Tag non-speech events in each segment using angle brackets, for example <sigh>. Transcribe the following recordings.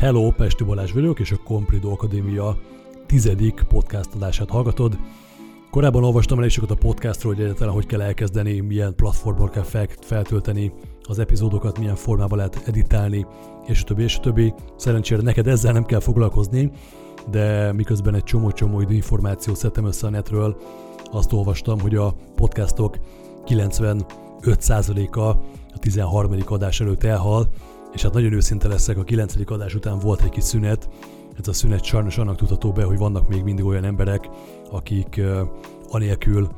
Hello, Pesti Balázs vagyok, és a Comprido Akadémia tizedik podcast adását hallgatod. Korábban olvastam elég sokat a podcastról, hogy egyáltalán hogy kell elkezdeni, milyen platformon kell fel, feltölteni az epizódokat, milyen formában lehet editálni, és a többi, és a többi. Szerencsére neked ezzel nem kell foglalkozni, de miközben egy csomó-csomó információt szedtem össze a netről, azt olvastam, hogy a podcastok 95%-a a 13. adás előtt elhal, és hát nagyon őszinte leszek, a 9. adás után volt egy kis szünet, ez a szünet sajnos annak tudható be, hogy vannak még mindig olyan emberek, akik anélkül,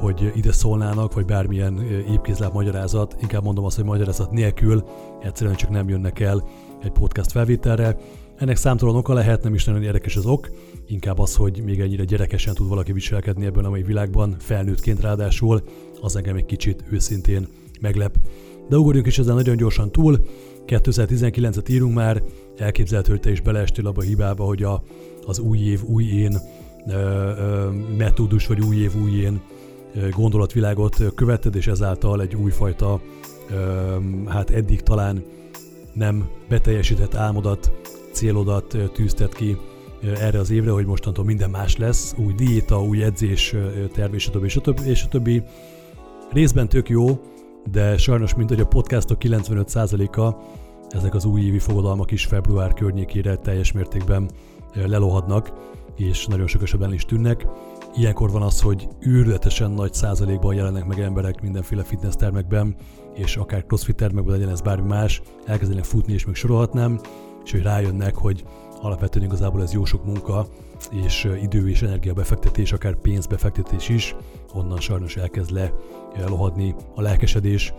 hogy ide szólnának, vagy bármilyen épkézláb magyarázat, inkább mondom azt, hogy magyarázat nélkül egyszerűen csak nem jönnek el egy podcast felvételre. Ennek számtalan oka lehet, nem is nagyon érdekes az ok, inkább az, hogy még ennyire gyerekesen tud valaki viselkedni ebben a mai világban, felnőttként ráadásul, az engem egy kicsit őszintén meglep. De ugorjunk is ezen nagyon gyorsan túl, 2019-et írunk már, elképzelhető, hogy te is beleestél abba a hibába, hogy a, az új év, új én ö, ö, metódus, vagy új év, új én gondolatvilágot követted, és ezáltal egy újfajta, ö, hát eddig talán nem beteljesített álmodat, célodat tűztet ki erre az évre, hogy mostantól minden más lesz, új diéta, új edzés, terv, és a többi, és a többi, és a többi. Részben tök jó, de sajnos, mint hogy a podcastok 95%-a, ezek az újévi fogadalmak is február környékére teljes mértékben lelohadnak, és nagyon sok esetben is tűnnek. Ilyenkor van az, hogy űrletesen nagy százalékban jelennek meg emberek mindenféle fitness termekben, és akár crossfit termekben legyen ez bármi más, elkezdenek futni, és még sorolhatnám, és hogy rájönnek, hogy alapvetően igazából ez jó sok munka, és idő és energia befektetés, akár pénzbefektetés is, onnan sajnos elkezd le lohadni a lelkesedés.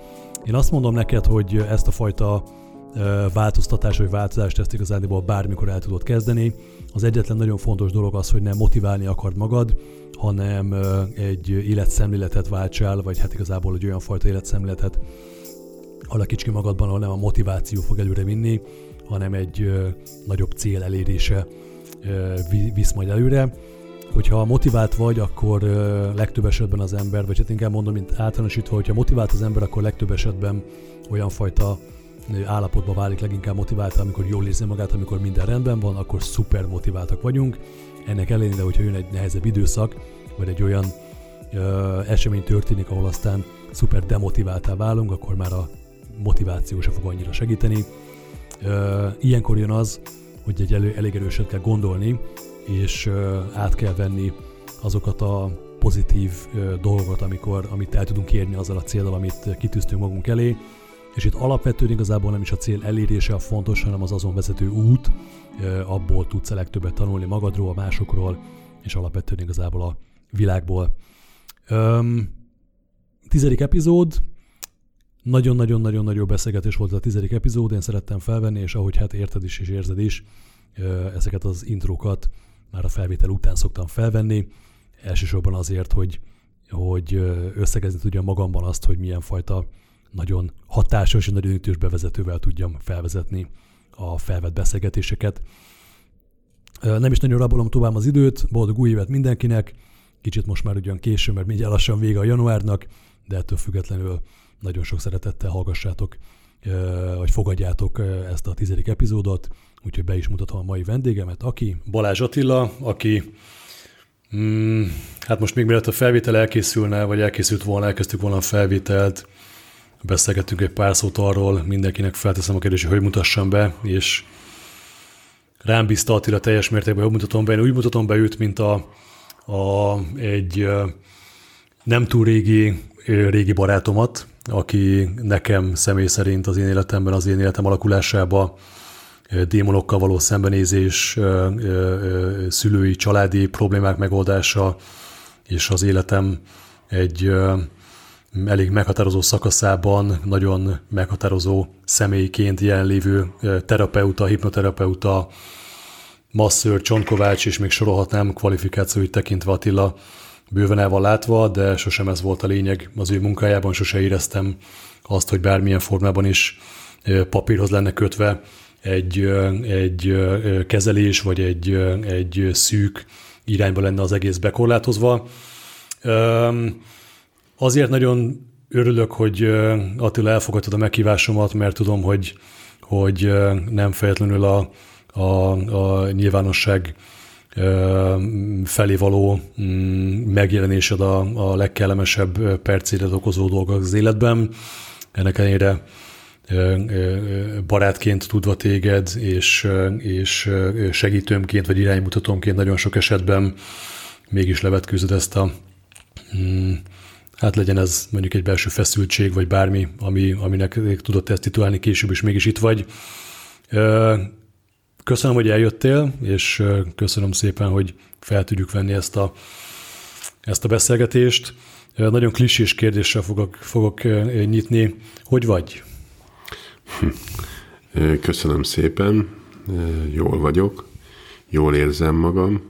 Én azt mondom neked, hogy ezt a fajta változtatás vagy változást ezt igazándiból bármikor el tudod kezdeni. Az egyetlen nagyon fontos dolog az, hogy nem motiválni akard magad, hanem egy életszemléletet váltsál, vagy hát igazából egy olyan fajta életszemléletet alakíts ki magadban, ahol nem a motiváció fog előre vinni, hanem egy nagyobb cél elérése visz majd előre. Hogyha motivált vagy, akkor legtöbb esetben az ember, vagy hát inkább mondom, mint általánosítva, hogyha motivált az ember, akkor legtöbb esetben olyan fajta állapotba válik leginkább motivált, amikor jól érzi magát, amikor minden rendben van, akkor szuper motiváltak vagyunk. Ennek ellenére, hogyha jön egy nehezebb időszak, vagy egy olyan ö, esemény történik, ahol aztán szuper demotiváltá válunk, akkor már a motiváció se fog annyira segíteni. Ö, ilyenkor jön az, hogy egy elő, elég erőset kell gondolni, és ö, át kell venni azokat a pozitív ö, dolgokat, amikor, amit el tudunk érni azzal a célral, amit kitűztünk magunk elé, és itt alapvetően igazából nem is a cél elérése a fontos, hanem az azon vezető út, abból tudsz a legtöbbet tanulni magadról, a másokról, és alapvetően igazából a világból. Öm, tizedik epizód, nagyon-nagyon-nagyon-nagyon beszélgetés volt a tizedik epizód, én szerettem felvenni, és ahogy hát érted is és érzed is, ezeket az intrókat már a felvétel után szoktam felvenni, elsősorban azért, hogy, hogy összegezni tudjam magamban azt, hogy milyen fajta nagyon hatásos és nagyon ütős bevezetővel tudjam felvezetni a felvett beszélgetéseket. Nem is nagyon rabolom tovább az időt, boldog új évet mindenkinek, kicsit most már ugyan késő, mert mindjárt lassan vége a januárnak, de ettől függetlenül nagyon sok szeretettel hallgassátok, vagy fogadjátok ezt a tizedik epizódot, úgyhogy be is mutatom a mai vendégemet, aki Balázs Attila, aki mm, hát most még mielőtt a felvétel elkészülne, vagy elkészült volna, elkezdtük volna a felvételt, beszélgettünk egy pár szót arról, mindenkinek felteszem a kérdést, hogy mutassam be, és rám bízta Attila teljes mértékben, hogy mutatom be. Én úgy mutatom be őt, mint a, a, egy nem túl régi, régi barátomat, aki nekem személy szerint az én életemben, az én életem alakulásába démonokkal való szembenézés, szülői, családi problémák megoldása, és az életem egy elég meghatározó szakaszában nagyon meghatározó személyként jelenlévő terapeuta, hipnoterapeuta, masször, Csontkovács, és még sorolhatnám kvalifikációit tekintve Attila bőven el van látva, de sosem ez volt a lényeg az ő munkájában, sose éreztem azt, hogy bármilyen formában is papírhoz lenne kötve egy, egy kezelés, vagy egy, egy szűk irányba lenne az egész bekorlátozva. Azért nagyon örülök, hogy Attila elfogadtad a meghívásomat, mert tudom, hogy, hogy nem feltétlenül a, a, a nyilvánosság felé való mm, megjelenésed a, a legkellemesebb percédet okozó dolgok az életben. Ennek ellenére barátként tudva téged, és, és segítőmként, vagy iránymutatómként nagyon sok esetben mégis levetkőzöd ezt a mm, hát legyen ez mondjuk egy belső feszültség, vagy bármi, ami, aminek tudott ezt titulálni később, és mégis itt vagy. Köszönöm, hogy eljöttél, és köszönöm szépen, hogy fel tudjuk venni ezt a, ezt a beszélgetést. Nagyon klisés kérdéssel fogok, fogok nyitni. Hogy vagy? Köszönöm szépen, jól vagyok, jól érzem magam,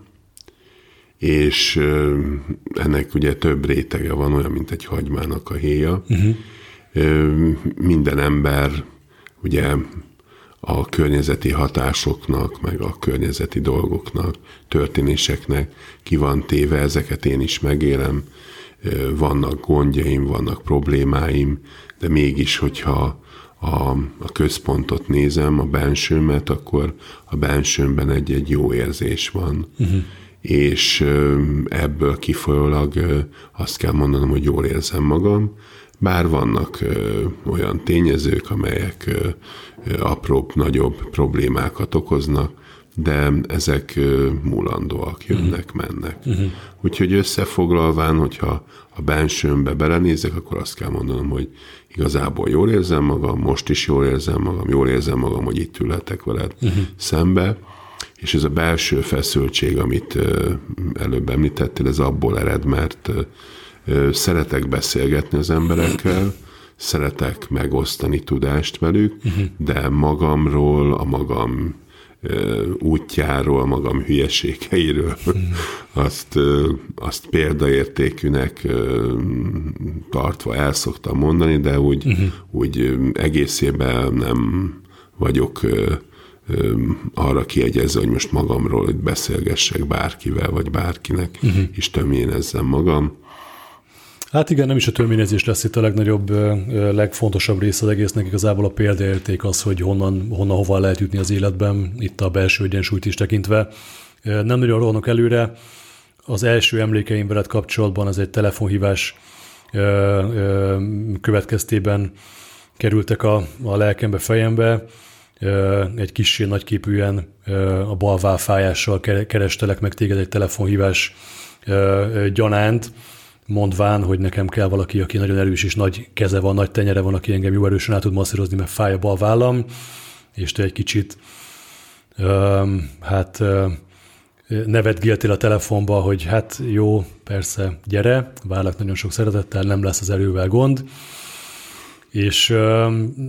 és ennek ugye több rétege van, olyan, mint egy hagymának a héja. Uh-huh. Minden ember ugye a környezeti hatásoknak, meg a környezeti dolgoknak, történéseknek ki van téve, ezeket én is megélem, vannak gondjaim, vannak problémáim, de mégis, hogyha a, a központot nézem, a bensőmet, akkor a bensőmben egy-egy jó érzés van. Uh-huh. És ebből kifolyólag azt kell mondanom, hogy jól érzem magam, bár vannak olyan tényezők, amelyek apróbb, nagyobb problémákat okoznak, de ezek múlandóak, jönnek, uh-huh. mennek. Uh-huh. Úgyhogy összefoglalván, hogyha a bensőmbe belenézek, akkor azt kell mondanom, hogy igazából jól érzem magam, most is jól érzem magam, jól érzem magam, hogy itt ülhetek veled uh-huh. szembe, és ez a belső feszültség, amit előbb említettél, ez abból ered, mert szeretek beszélgetni az emberekkel, szeretek megosztani tudást velük, uh-huh. de magamról, a magam útjáról, magam hülyeségeiről, azt, azt példaértékűnek tartva el szoktam mondani, de úgy, uh-huh. úgy egészében nem vagyok arra kiegyezve, hogy most magamról hogy beszélgessek bárkivel, vagy bárkinek, uh-huh. és tömjénezzem magam. Hát igen, nem is a törvényezés lesz itt a legnagyobb, legfontosabb része az egésznek. Igazából a példaérték az, hogy honnan, honnan hova lehet jutni az életben, itt a belső egyensúlyt is tekintve. Nem nagyon rohanok előre. Az első emlékeim veled kapcsolatban az egy telefonhívás következtében kerültek a, a lelkembe, fejembe. Egy kicsi nagyképűen a bal fájással kerestelek meg téged egy telefonhívás gyanánt, mondván, hogy nekem kell valaki, aki nagyon erős és nagy keze van, nagy tenyere van, aki engem jó erősen át tud masszírozni, mert fáj a bal vállam, és te egy kicsit hát nevetgéltél a telefonba, hogy hát jó, persze, gyere, várlak nagyon sok szeretettel, nem lesz az erővel gond. És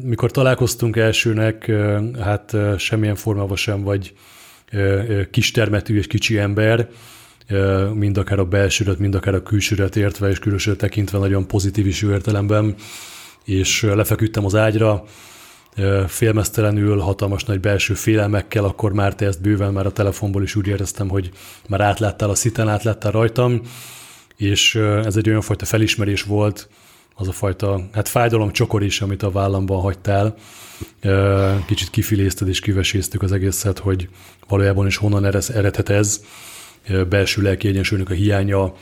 mikor találkoztunk elsőnek, hát semmilyen formában sem vagy kistermetű és kicsi ember, mind akár a belsőret, mind akár a külsőret értve, és külsőre tekintve nagyon pozitív is értelemben, és lefeküdtem az ágyra, félmeztelenül, hatalmas nagy belső félelmekkel, akkor már te ezt bőven már a telefonból is úgy éreztem, hogy már átláttál a sziten, átláttál rajtam, és ez egy olyan fajta felismerés volt, az a fajta, hát fájdalom csokor is, amit a vállamban hagytál. Kicsit kifilézted és kiveséztük az egészet, hogy valójában is honnan eredhet ez, belső lelki egyensúlynak a hiánya,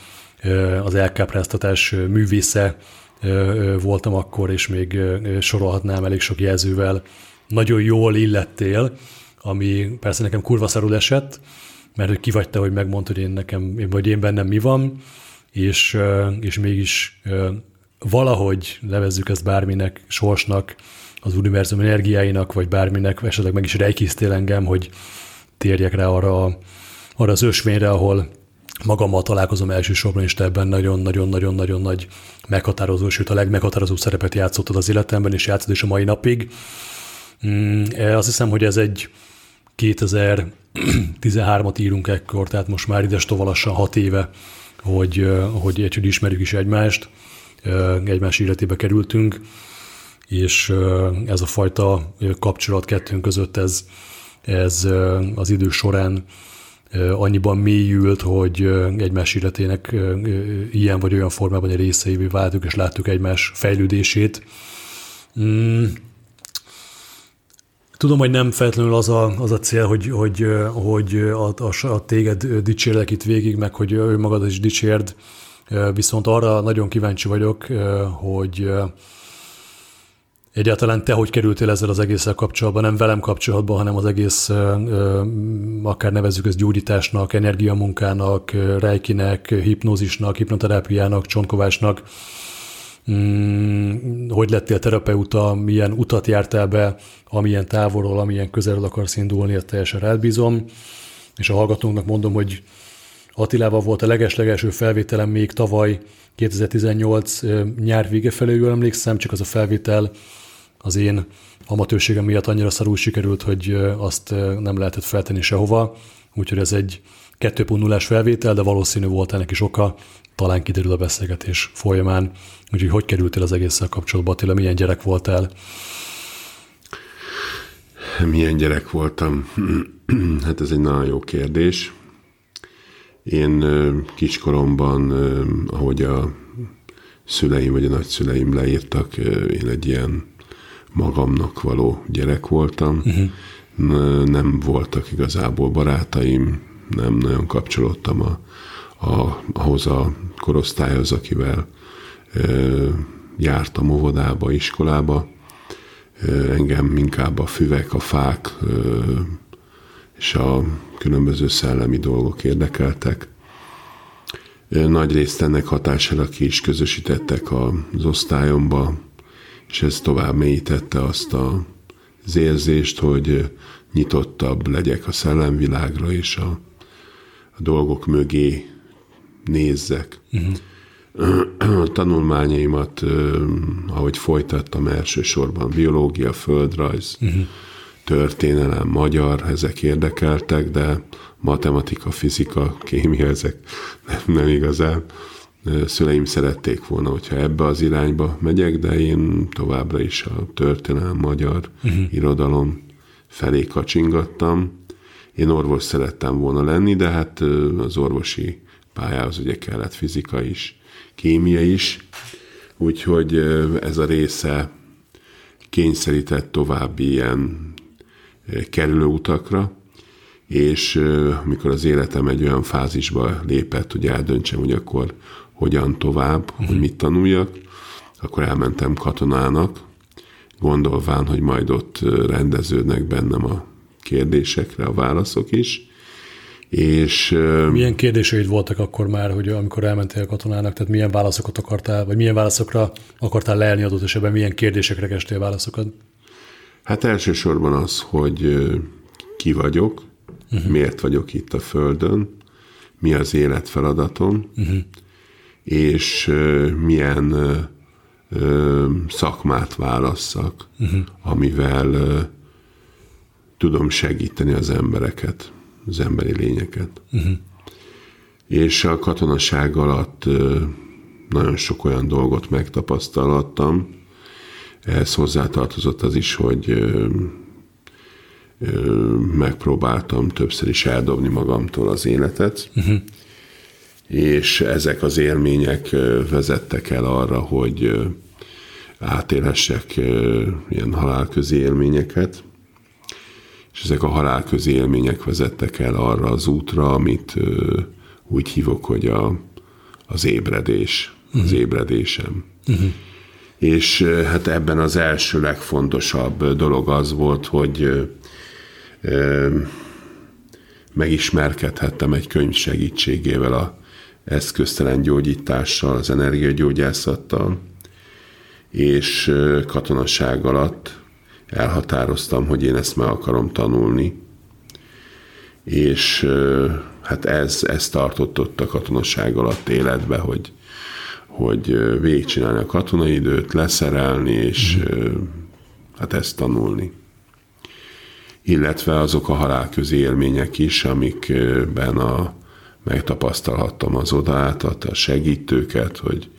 az elkápráztatás művésze voltam akkor, és még sorolhatnám elég sok jelzővel. Nagyon jól illettél, ami persze nekem kurva szarul esett, mert hogy ki vagy te, hogy megmondtad, hogy én nekem, vagy én bennem mi van, és, és mégis valahogy nevezzük ezt bárminek, sorsnak, az univerzum energiáinak, vagy bárminek, esetleg meg is rejkisztél engem, hogy térjek rá arra arra az ösvényre, ahol magammal találkozom elsősorban, és te ebben nagyon-nagyon-nagyon-nagyon nagy meghatározó, sőt a legmeghatározóbb szerepet játszottad az életemben, és játszod is a mai napig. Mm, e, azt hiszem, hogy ez egy 2013-at írunk ekkor, tehát most már ides tovalassan hat éve, hogy, hogy, hogy ismerjük is egymást, egymás életébe kerültünk, és ez a fajta kapcsolat kettőnk között, ez, ez az idő során annyiban mélyült, hogy egymás életének ilyen vagy olyan formában egy részeivé váltuk, és láttuk egymás fejlődését. Mm. Tudom, hogy nem feltétlenül az a, az a cél, hogy, hogy, hogy a, a, a téged dicsérlek itt végig, meg hogy ő magad is dicsérd, viszont arra nagyon kíváncsi vagyok, hogy egyáltalán te hogy kerültél ezzel az egésszel kapcsolatban, nem velem kapcsolatban, hanem az egész, akár nevezzük ezt gyógyításnak, energiamunkának, rejkinek, hipnózisnak, hipnoterápiának, csontkovásnak, Mm, hogy lettél terapeuta, milyen utat jártál be, amilyen távolról, amilyen közelről akarsz indulni, ezt teljesen elbízom. És a hallgatónknak mondom, hogy Attilával volt a legeslegelső felvételem még tavaly 2018 nyár vége felé, jól emlékszem, csak az a felvétel az én amatőrségem miatt annyira szarul sikerült, hogy azt nem lehetett feltenni sehova. Úgyhogy ez egy 2.0-ás felvétel, de valószínű volt ennek is oka, talán kiderül a beszélgetés folyamán. Úgyhogy hogy kerültél az egésszel kapcsolatba, Attila, milyen gyerek voltál? Milyen gyerek voltam? <clears throat> Hát ez egy nagyon jó kérdés. Én kiskoromban, ahogy a szüleim vagy a nagyszüleim leírtak, én egy ilyen magamnak való gyerek voltam. Uh-huh. Nem voltak igazából barátaim, nem nagyon kapcsolódtam a, a, ahhoz a korosztályhoz, akivel ö, jártam óvodába, iskolába. Ö, engem inkább a füvek, a fák ö, és a különböző szellemi dolgok érdekeltek. Nagy részt ennek hatására ki is közösítettek az osztályomba, és ez tovább mélyítette azt a, az érzést, hogy nyitottabb legyek a szellemvilágra, és a, a dolgok mögé nézzek. Uh-huh. A tanulmányaimat, ahogy folytattam elsősorban, biológia, földrajz, uh-huh. Történelem, magyar, ezek érdekeltek, de matematika, fizika, kémia, ezek nem, nem igazán. Szüleim szerették volna, hogyha ebbe az irányba megyek, de én továbbra is a történelem, magyar, uh-huh. irodalom felé kacsingattam. Én orvos szerettem volna lenni, de hát az orvosi pályához ugye kellett fizika is, kémia is, úgyhogy ez a része kényszerített további ilyen kerülő utakra, és amikor az életem egy olyan fázisba lépett, hogy eldöntsem, hogy akkor hogyan tovább, uh-huh. hogy mit tanuljak, akkor elmentem katonának, gondolván, hogy majd ott rendeződnek bennem a kérdésekre a válaszok is, és, milyen kérdéseid voltak akkor már, hogy amikor elmentél katonának, tehát milyen válaszokat akartál, vagy milyen válaszokra akartál leelni adott esetben, milyen kérdésekre kestél válaszokat? Hát elsősorban az, hogy ki vagyok, uh-huh. miért vagyok itt a Földön, mi az életfeladatom, uh-huh. és milyen szakmát válasszak, uh-huh. amivel tudom segíteni az embereket az emberi lényeket. Uh-huh. És a katonaság alatt nagyon sok olyan dolgot megtapasztalhattam. Ehhez hozzátartozott az is, hogy megpróbáltam többször is eldobni magamtól az életet, uh-huh. és ezek az élmények vezettek el arra, hogy átélhessek ilyen halálközi élményeket, és ezek a halálközi élmények vezettek el arra az útra, amit úgy hívok, hogy a, az ébredés, uh-huh. az mhm. ébredésem. Uh-huh. És hát ebben az első legfontosabb dolog az volt, hogy megismerkedhettem egy könyv segítségével a eszköztelen gyógyítással, az energiagyógyászattal, és katonaság alatt elhatároztam, hogy én ezt meg akarom tanulni. És hát ez, ez tartott ott a katonaság alatt életbe, hogy, hogy végigcsinálni a katonai időt, leszerelni, és mm. hát ezt tanulni. Illetve azok a halálközi élmények is, amikben a, megtapasztalhattam az odaátat, a segítőket, hogy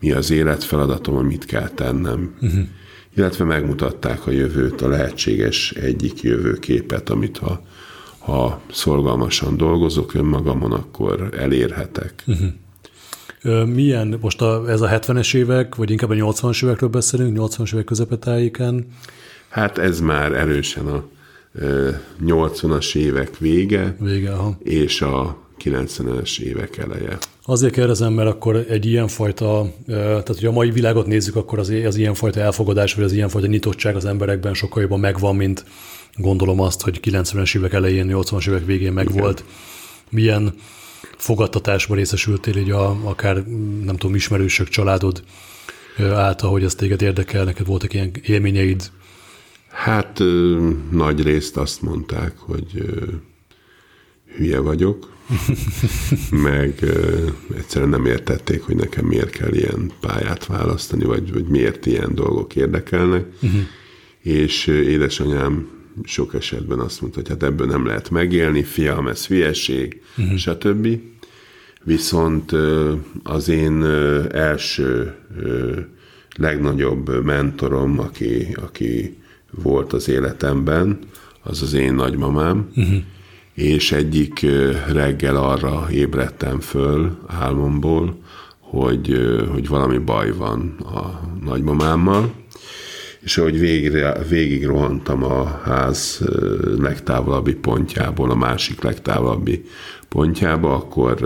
mi az életfeladatom, hogy mit kell tennem. Uh-huh illetve megmutatták a jövőt, a lehetséges egyik jövőképet, amit ha, ha szorgalmasan dolgozok önmagamon, akkor elérhetek. Uh-huh. Milyen, most a, ez a 70-es évek, vagy inkább a 80-as évekről beszélünk, 80-as évek közepetájéken, Hát ez már erősen a 80-as évek vége, vége aha. és a 90-es évek eleje. Azért kérdezem, mert akkor egy ilyenfajta, tehát hogy a mai világot nézzük, akkor az, az ilyenfajta elfogadás, vagy az ilyenfajta nyitottság az emberekben sokkal jobban megvan, mint gondolom azt, hogy 90-es évek elején, 80-as évek végén megvolt. Milyen fogadtatásban részesültél így a, akár, nem tudom, ismerősök, családod által, hogy ez téged érdekel, neked voltak ilyen élményeid? Hát nagy részt azt mondták, hogy hülye vagyok, <laughs> meg egyszerűen nem értették, hogy nekem miért kell ilyen pályát választani, vagy, vagy miért ilyen dolgok érdekelnek. Uh-huh. És édesanyám sok esetben azt mondta, hogy hát ebből nem lehet megélni, fiam, ez hülyeség, uh-huh. stb. Viszont az én első legnagyobb mentorom, aki, aki volt az életemben, az az én nagymamám, uh-huh. és egyik reggel arra ébredtem föl álmomból, hogy, hogy valami baj van a nagymamámmal, és ahogy végre, végig rohantam a ház legtávolabbi pontjából a másik legtávolabbi pontjába, akkor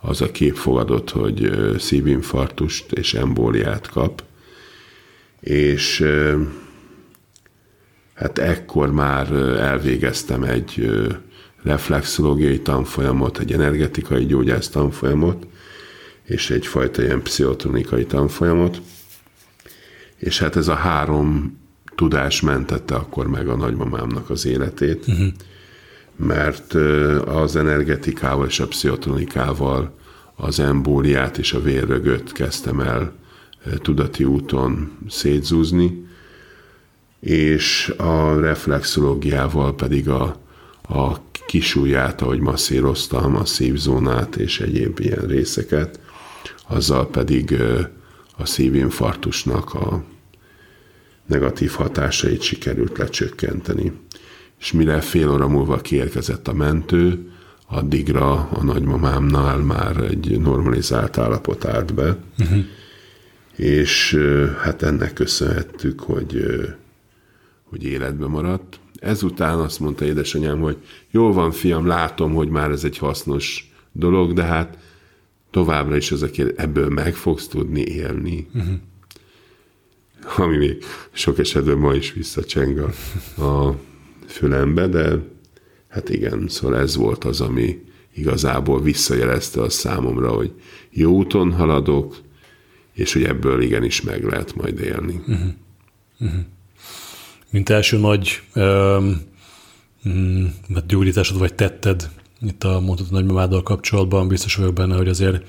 az a kép fogadott, hogy szívinfarktust és embóliát kap, és hát ekkor már elvégeztem egy reflexológiai tanfolyamot, egy energetikai gyógyász tanfolyamot, és egyfajta ilyen pszichotronikai tanfolyamot, és hát ez a három tudás mentette akkor meg a nagymamámnak az életét, uh-huh. mert az energetikával és a pszichotronikával az embóliát és a vérrögöt kezdtem el tudati úton szétzúzni, és a reflexológiával pedig a, a kisúját, ahogy masszíroztam, a szívzónát és egyéb ilyen részeket, azzal pedig a szívinfarktusnak a negatív hatásait sikerült lecsökkenteni. És mire fél óra múlva kiérkezett a mentő, addigra a nagymamámnál már egy normalizált állapot állt be, uh-huh. és hát ennek köszönhettük, hogy, hogy életbe maradt. Ezután azt mondta édesanyám, hogy jól van, fiam, látom, hogy már ez egy hasznos dolog, de hát továbbra is az a kérdés, ebből meg fogsz tudni élni. Uh-huh. Ami még sok esetben ma is visszacseng a, a fülembe, de hát igen, szóval ez volt az, ami igazából visszajelezte a számomra, hogy jó úton haladok, és hogy ebből igenis meg lehet majd élni. Uh-huh. Uh-huh. Mint első nagy um, gyógyításod vagy tetted itt a mondható nagymamáddal kapcsolatban biztos vagyok benne, hogy azért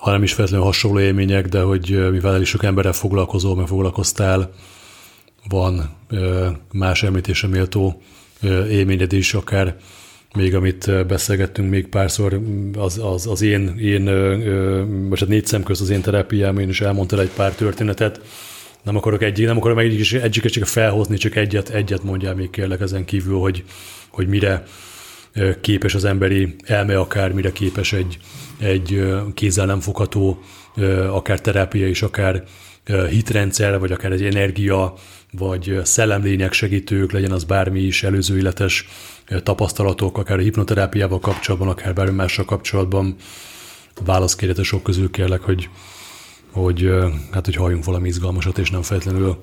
ha nem is feltétlenül hasonló élmények, de hogy mivel elég sok emberrel foglalkozol, meg foglalkoztál, van más említése méltó élményed is, akár még amit beszélgettünk még párszor, az, az, az én, én most hát négy szem közt az én terápiám, én is elmondtál egy pár történetet, nem akarok egy, nem akarom egy, egyiket csak felhozni, csak egyet, egyet mondjál még kérlek ezen kívül, hogy, hogy mire képes az emberi elme, akár mire képes egy, egy kézzel nem fogható, akár terápia is, akár hitrendszer, vagy akár egy energia, vagy szellemlények segítők, legyen az bármi is, előző életes tapasztalatok, akár a hipnoterápiával kapcsolatban, akár bármi mással kapcsolatban. Válaszkérjete sok közül kérlek, hogy, hogy, hát, hogy halljunk valami izgalmasat, és nem feltétlenül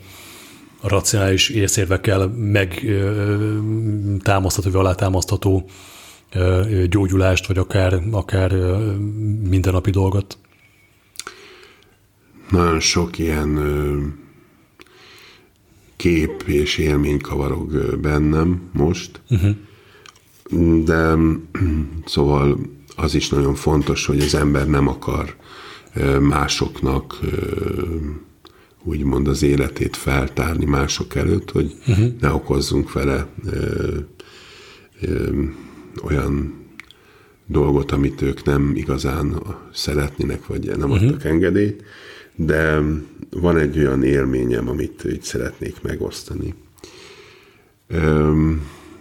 a racionális észérvekkel meg támasztható, vagy alátámasztható gyógyulást, vagy akár, akár mindennapi dolgot? Nagyon sok ilyen kép és élmény kavarog bennem most, uh-huh. de <clears throat> szóval az is nagyon fontos, hogy az ember nem akar másoknak úgymond az életét feltárni mások előtt, hogy uh-huh. ne okozzunk vele ö, ö, olyan dolgot, amit ők nem igazán szeretnének, vagy nem uh-huh. adtak engedélyt, de van egy olyan élményem, amit így szeretnék megosztani. Ö,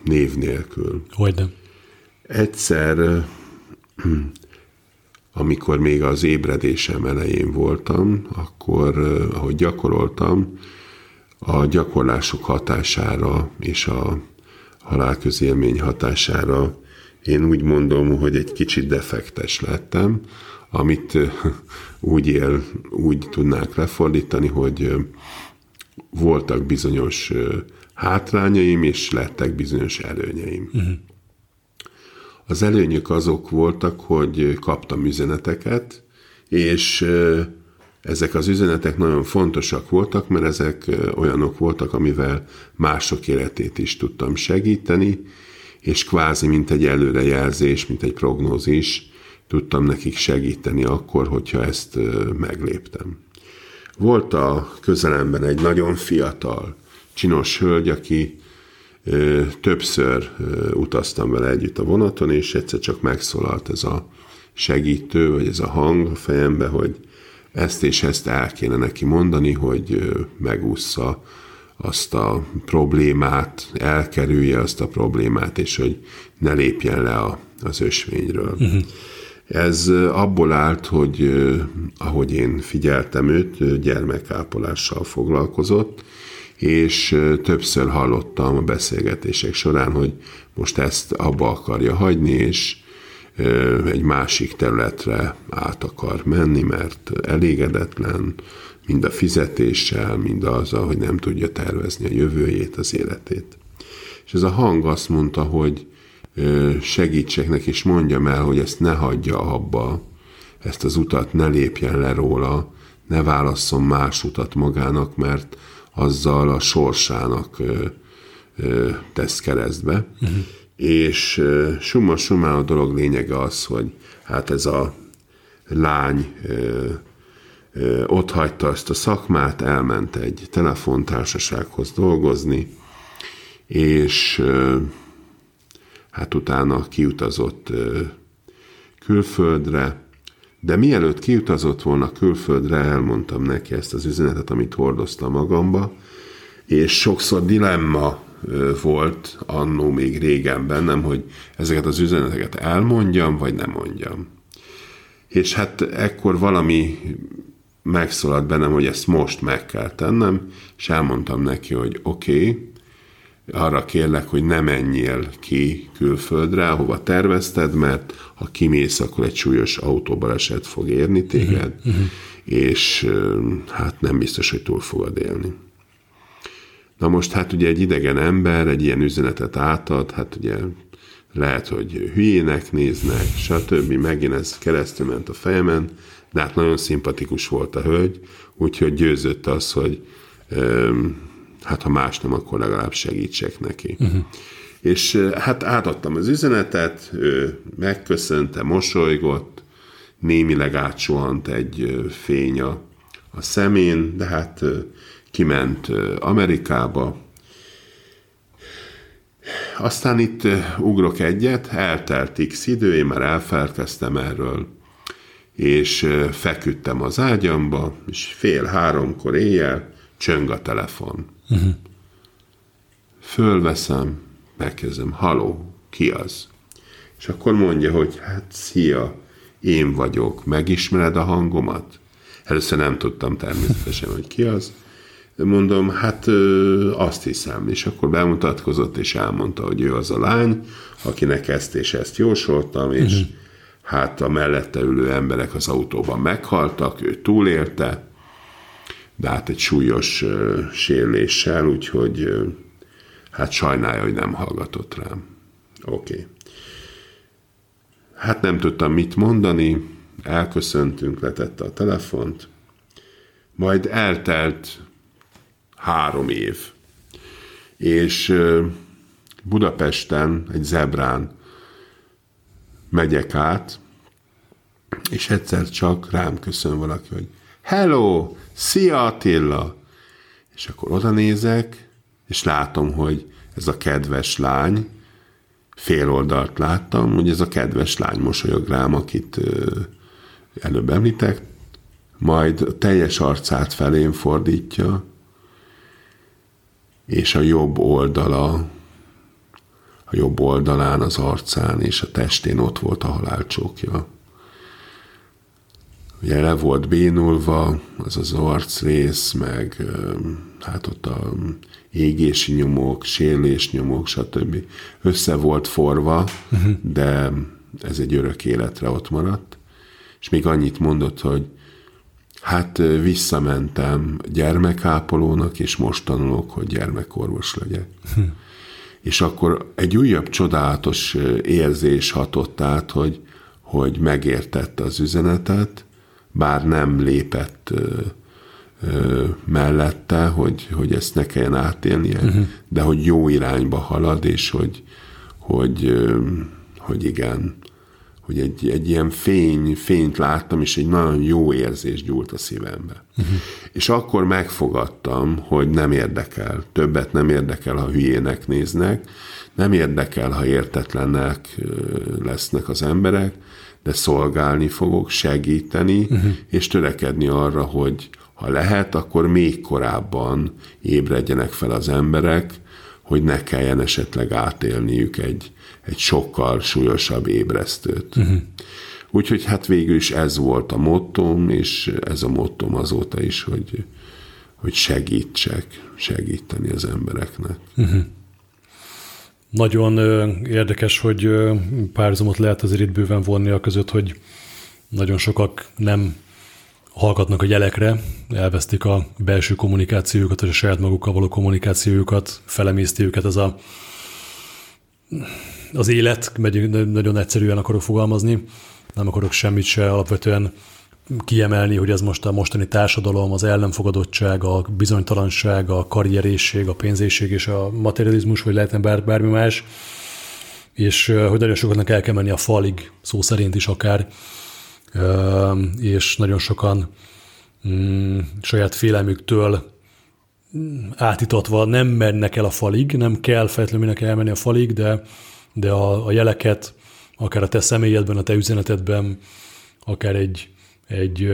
név nélkül. Hogyne. Egyszer <clears throat> amikor még az ébredésem elején voltam, akkor, ahogy gyakoroltam, a gyakorlások hatására és a halálközélmény hatására én úgy mondom, hogy egy kicsit defektes lettem, amit úgy él, úgy tudnák lefordítani, hogy voltak bizonyos hátrányaim, és lettek bizonyos előnyeim. Uh-huh. Az előnyök azok voltak, hogy kaptam üzeneteket, és ezek az üzenetek nagyon fontosak voltak, mert ezek olyanok voltak, amivel mások életét is tudtam segíteni, és kvázi mint egy előrejelzés, mint egy prognózis tudtam nekik segíteni akkor, hogyha ezt megléptem. Volt a közelemben egy nagyon fiatal, csinos hölgy, aki többször utaztam vele együtt a vonaton, és egyszer csak megszólalt ez a segítő, vagy ez a hang a fejembe, hogy ezt és ezt el kéne neki mondani, hogy megúszza azt a problémát, elkerülje azt a problémát, és hogy ne lépjen le a, az ösvényről. Uh-huh. Ez abból állt, hogy ahogy én figyeltem őt, gyermekápolással foglalkozott, és többször hallottam a beszélgetések során, hogy most ezt abba akarja hagyni, és egy másik területre át akar menni, mert elégedetlen, mind a fizetéssel, mind azzal, hogy nem tudja tervezni a jövőjét, az életét. És ez a hang azt mondta, hogy segítsek neki, és mondjam el, hogy ezt ne hagyja abba, ezt az utat ne lépjen le róla, ne válasszon más utat magának, mert azzal a sorsának tesz keresztbe. Uh-huh. És summa summa a dolog lényege az, hogy hát ez a lány ott hagyta ezt a szakmát, elment egy telefontársasághoz dolgozni, és hát utána kiutazott külföldre, de mielőtt kiutazott volna külföldre, elmondtam neki ezt az üzenetet, amit hordoztam magamba, és sokszor dilemma volt annó még régen bennem, hogy ezeket az üzeneteket elmondjam, vagy nem mondjam. És hát ekkor valami megszólalt bennem, hogy ezt most meg kell tennem, és elmondtam neki, hogy oké, okay, arra kérlek, hogy ne menjél ki külföldre, ahova tervezted, mert ha kimész, akkor egy súlyos autóbaleset fog érni téged, uh-huh. és hát nem biztos, hogy túl fogod élni. Na most hát ugye egy idegen ember egy ilyen üzenetet átad, hát ugye lehet, hogy hülyének néznek, stb. Megint ez keresztül ment a fejemen, de hát nagyon szimpatikus volt a hölgy, úgyhogy győzött az, hogy hát ha más nem, akkor legalább segítsek neki. Uh-huh. És hát átadtam az üzenetet, ő megköszönte, mosolygott, némileg átsuhant egy fény a, a szemén, de hát kiment Amerikába. Aztán itt ugrok egyet, eltelt x idő, én már elfelkeztem erről, és feküdtem az ágyamba, és fél háromkor éjjel csöng a telefon. Uh-huh. Fölveszem, megkezdem, haló, ki az? És akkor mondja, hogy hát szia, én vagyok, megismered a hangomat? Először nem tudtam természetesen, hogy ki az. Mondom, hát ö, azt hiszem. És akkor bemutatkozott, és elmondta, hogy ő az a lány, akinek ezt és ezt jósoltam, és uh-huh. Hát a mellette ülő emberek az autóban meghaltak, ő túlélte, de hát egy súlyos sérüléssel, úgyhogy hát sajnálja, hogy nem hallgatott rám. Oké. Okay. Hát nem tudtam mit mondani, elköszöntünk, letette a telefont, majd eltelt három év, és Budapesten egy zebrán megyek át, és egyszer csak rám köszön valaki, hogy hello, szia Attila! És akkor oda nézek, és látom, hogy ez a kedves lány, fél oldalt láttam, hogy ez a kedves lány mosolyog rám, akit előbb említek, majd a teljes arcát felén fordítja, és a jobb oldala, a jobb oldalán, az arcán és a testén ott volt a halálcsókja. ugye le volt bénulva, az az arcrész, meg hát ott a égési nyomok, sérlés nyomok, stb. Össze volt forva, uh-huh. de ez egy örök életre ott maradt. És még annyit mondott, hogy hát visszamentem gyermekápolónak, és most tanulok, hogy gyermekorvos legyek. Uh-huh. És akkor egy újabb csodálatos érzés hatott át, hogy, hogy megértette az üzenetet, bár nem lépett mellette, hogy, hogy ezt ne kelljen átélnie, uh-huh. de hogy jó irányba halad, és hogy, hogy, hogy igen, hogy egy, egy ilyen fény, fényt láttam, és egy nagyon jó érzés gyúlt a szívembe. Uh-huh. És akkor megfogadtam, hogy nem érdekel, többet nem érdekel, ha hülyének néznek, nem érdekel, ha értetlenek lesznek az emberek, de szolgálni fogok, segíteni, uh-huh. és törekedni arra, hogy ha lehet, akkor még korábban ébredjenek fel az emberek, hogy ne kelljen esetleg átélniük egy, egy sokkal súlyosabb ébresztőt. Uh-huh. Úgyhogy hát végül is ez volt a mottom, és ez a mottom azóta is, hogy, hogy segítsek, segíteni az embereknek. Uh-huh. Nagyon érdekes, hogy párhuzamot lehet azért itt bőven vonni a között, hogy nagyon sokak nem hallgatnak a jelekre, elvesztik a belső kommunikációjukat, vagy a saját magukkal való kommunikációjukat, felemészti őket ez a, az élet, nagyon egyszerűen akarok fogalmazni, nem akarok semmit se alapvetően kiemelni, hogy ez most a mostani társadalom, az ellenfogadottság, a bizonytalanság, a karrierészség, a pénzészség és a materializmus, vagy lehetne bár, bármi más, és hogy nagyon sokatnak el kell menni a falig, szó szerint is akár, és nagyon sokan mm, saját félelmüktől mm, átítatva nem mennek el a falig, nem kell feltétlenül mindenki elmenni a falig, de, de a, a jeleket, akár a te személyedben, a te üzenetedben, akár egy, egy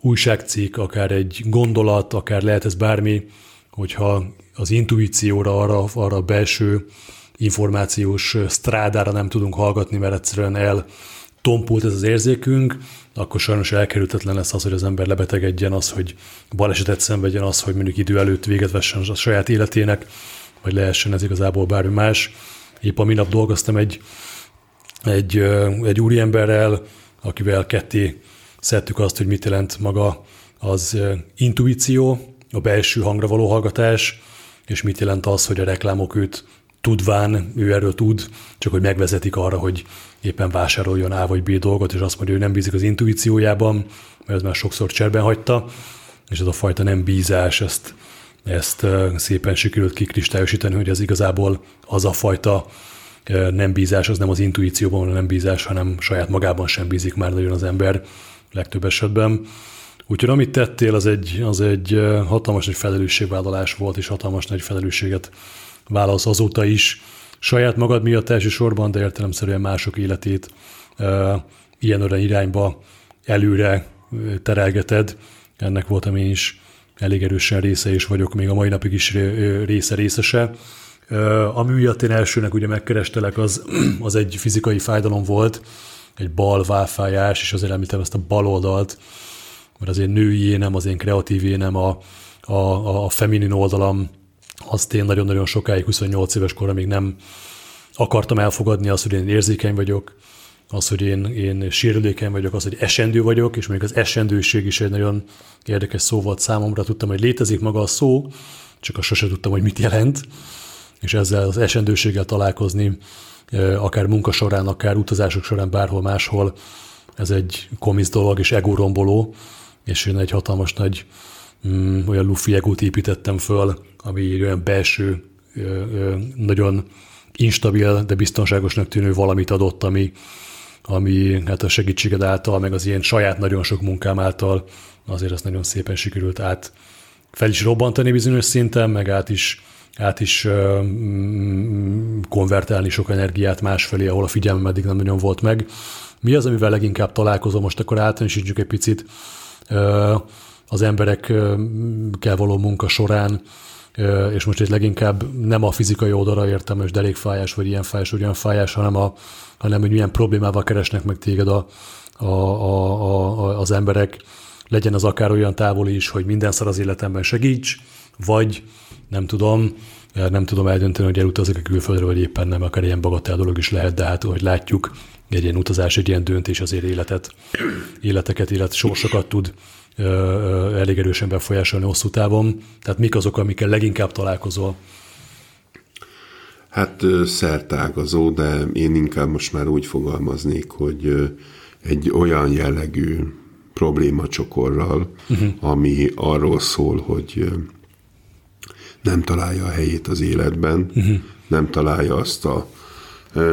újságcikk, akár egy gondolat, akár lehet ez bármi, hogyha az intuícióra, arra, arra a belső információs strádára nem tudunk hallgatni, mert egyszerűen el tompult ez az érzékünk, akkor sajnos elkerülhetetlen lesz az, hogy az ember lebetegedjen, az, hogy balesetet szenvedjen, az, hogy mondjuk idő előtt véget vessen a saját életének, vagy lehessen ez igazából bármi más. Épp a minap dolgoztam egy, egy, egy úriemberrel, akivel ketté szedtük azt, hogy mit jelent maga az intuíció, a belső hangra való hallgatás, és mit jelent az, hogy a reklámok őt tudván, ő erről tud, csak hogy megvezetik arra, hogy éppen vásároljon A vagy B dolgot, és azt mondja, hogy nem bízik az intuíciójában, mert ez már sokszor cserben hagyta, és ez a fajta nem bízás, ezt, ezt szépen sikerült kikristályosítani, hogy ez igazából az a fajta nem bízás, az nem az intuícióban van nem bízás, hanem saját magában sem bízik már nagyon az ember legtöbb esetben. Úgyhogy amit tettél, az egy, az egy hatalmas nagy felelősségvállalás volt, és hatalmas nagy felelősséget válasz azóta is, saját magad miatt elsősorban, de értelemszerűen mások életét ilyen olyan irányba előre terelgeted. Ennek voltam én is elég erősen része, és vagyok még a mai napig is része részese. Ami miatt én elsőnek ugye megkerestelek, az, <clears throat> az egy fizikai fájdalom volt, egy bal válfájás, és azért említem ezt a bal oldalt, mert az én női énem, az én kreatív énem, a, a, a feminin oldalam azt én nagyon-nagyon sokáig, 28 éves korra még nem akartam elfogadni azt, hogy én érzékeny vagyok, az, hogy én, én sérülékeny vagyok, az, hogy esendő vagyok, és még az esendőség is egy nagyon érdekes szó volt számomra. Tudtam, hogy létezik maga a szó, csak azt sose tudtam, hogy mit jelent, és ezzel az esendőséggel találkozni, akár munka során, akár utazások során, bárhol máshol, ez egy komisz dolog, és egóromboló, és én egy hatalmas nagy mm, olyan lufi egót építettem föl, ami olyan belső, nagyon instabil, de biztonságosnak tűnő valamit adott, ami, ami hát a segítséged által, meg az ilyen saját nagyon sok munkám által azért ezt nagyon szépen sikerült át fel is robbantani bizonyos szinten, meg át is, át is uh, konvertálni sok energiát másfelé, ahol a figyelmem eddig nem nagyon volt meg. Mi az, amivel leginkább találkozom? Most akkor általánosítsuk egy picit. Az emberekkel való munka során, és most itt leginkább nem a fizikai oldalra értem, és derékfájás, vagy ilyen fájás, vagy olyan fájás, hanem, a, hanem hogy milyen problémával keresnek meg téged a, a, a, a, az emberek, legyen az akár olyan távoli is, hogy minden szar az életemben segíts, vagy nem tudom, nem tudom eldönteni, hogy elutazik a külföldre, vagy éppen nem, akár ilyen bagatel dolog is lehet, de hát, hogy látjuk, egy ilyen utazás, egy ilyen döntés azért életet, életeket, élet sorsokat tud ö, ö, elég erősen befolyásolni hosszú távon. Tehát mik azok, amikkel leginkább találkozol? Hát szertágazó, de én inkább most már úgy fogalmaznék, hogy egy olyan jellegű problémacsokorral, uh-huh. ami arról szól, hogy nem találja a helyét az életben, uh-huh. nem találja azt a <coughs>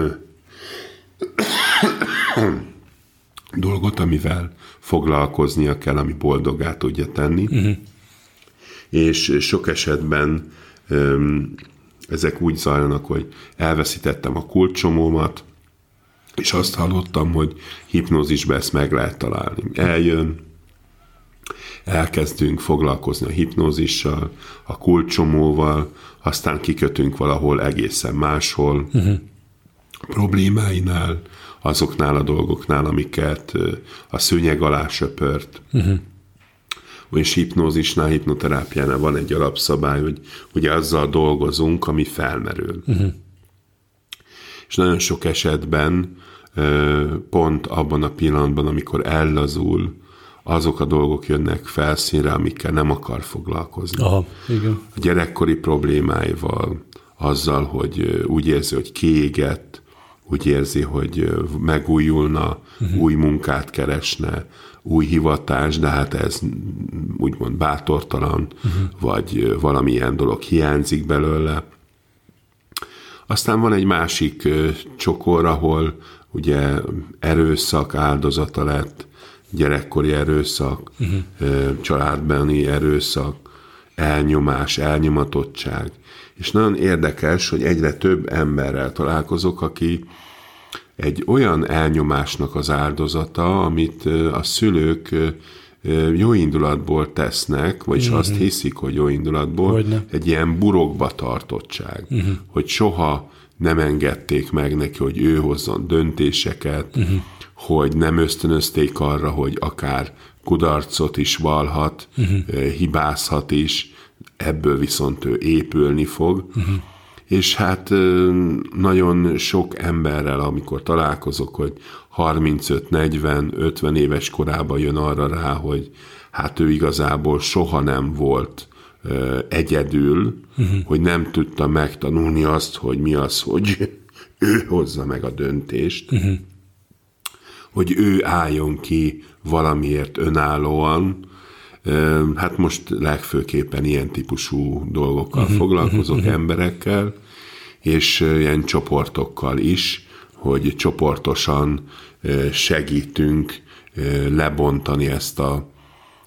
dolgot, amivel foglalkoznia kell, ami boldogá tudja tenni. Uh-huh. És sok esetben um, ezek úgy zajlanak, hogy elveszítettem a kulcsomómat, és azt hallottam, hogy hipnózisbe ezt meg lehet találni. Eljön, elkezdünk foglalkozni a hipnózissal, a kulcsomóval, aztán kikötünk valahol egészen máshol, uh-huh. problémáinál, azoknál a dolgoknál, amiket a szőnyeg alá söpört. Uh-huh. És hipnózisnál, hipnoterápiánál van egy alapszabály, hogy ugye azzal dolgozunk, ami felmerül. Uh-huh. És nagyon sok esetben pont abban a pillanatban, amikor ellazul, azok a dolgok jönnek felszínre, amikkel nem akar foglalkozni. Aha, igen. A gyerekkori problémáival, azzal, hogy úgy érzi, hogy kiégett, úgy érzi, hogy megújulna, uh-huh. új munkát keresne, új hivatás, de hát ez úgymond bátortalan, uh-huh. vagy valamilyen dolog hiányzik belőle. Aztán van egy másik csokor, ahol ugye erőszak áldozata lett, gyerekkori erőszak, uh-huh. családbeni erőszak, elnyomás, elnyomatottság. És nagyon érdekes, hogy egyre több emberrel találkozok, aki egy olyan elnyomásnak az áldozata, amit a szülők jó indulatból tesznek, vagyis uh-huh. azt hiszik, hogy jó indulatból, Hogyne. egy ilyen burokba tartottság, uh-huh. hogy soha nem engedték meg neki, hogy ő hozzon döntéseket, uh-huh. hogy nem ösztönözték arra, hogy akár kudarcot is valhat, uh-huh. hibázhat is, ebből viszont ő épülni fog. Uh-huh. És hát nagyon sok emberrel, amikor találkozok, hogy 35-40-50 éves korában jön arra rá, hogy hát ő igazából soha nem volt egyedül, uh-huh. hogy nem tudta megtanulni azt, hogy mi az, hogy <laughs> ő hozza meg a döntést, uh-huh. hogy ő álljon ki valamiért önállóan, Hát most legfőképpen ilyen típusú dolgokkal uh-huh, foglalkozok, uh-huh. emberekkel, és ilyen csoportokkal is, hogy csoportosan segítünk lebontani ezt a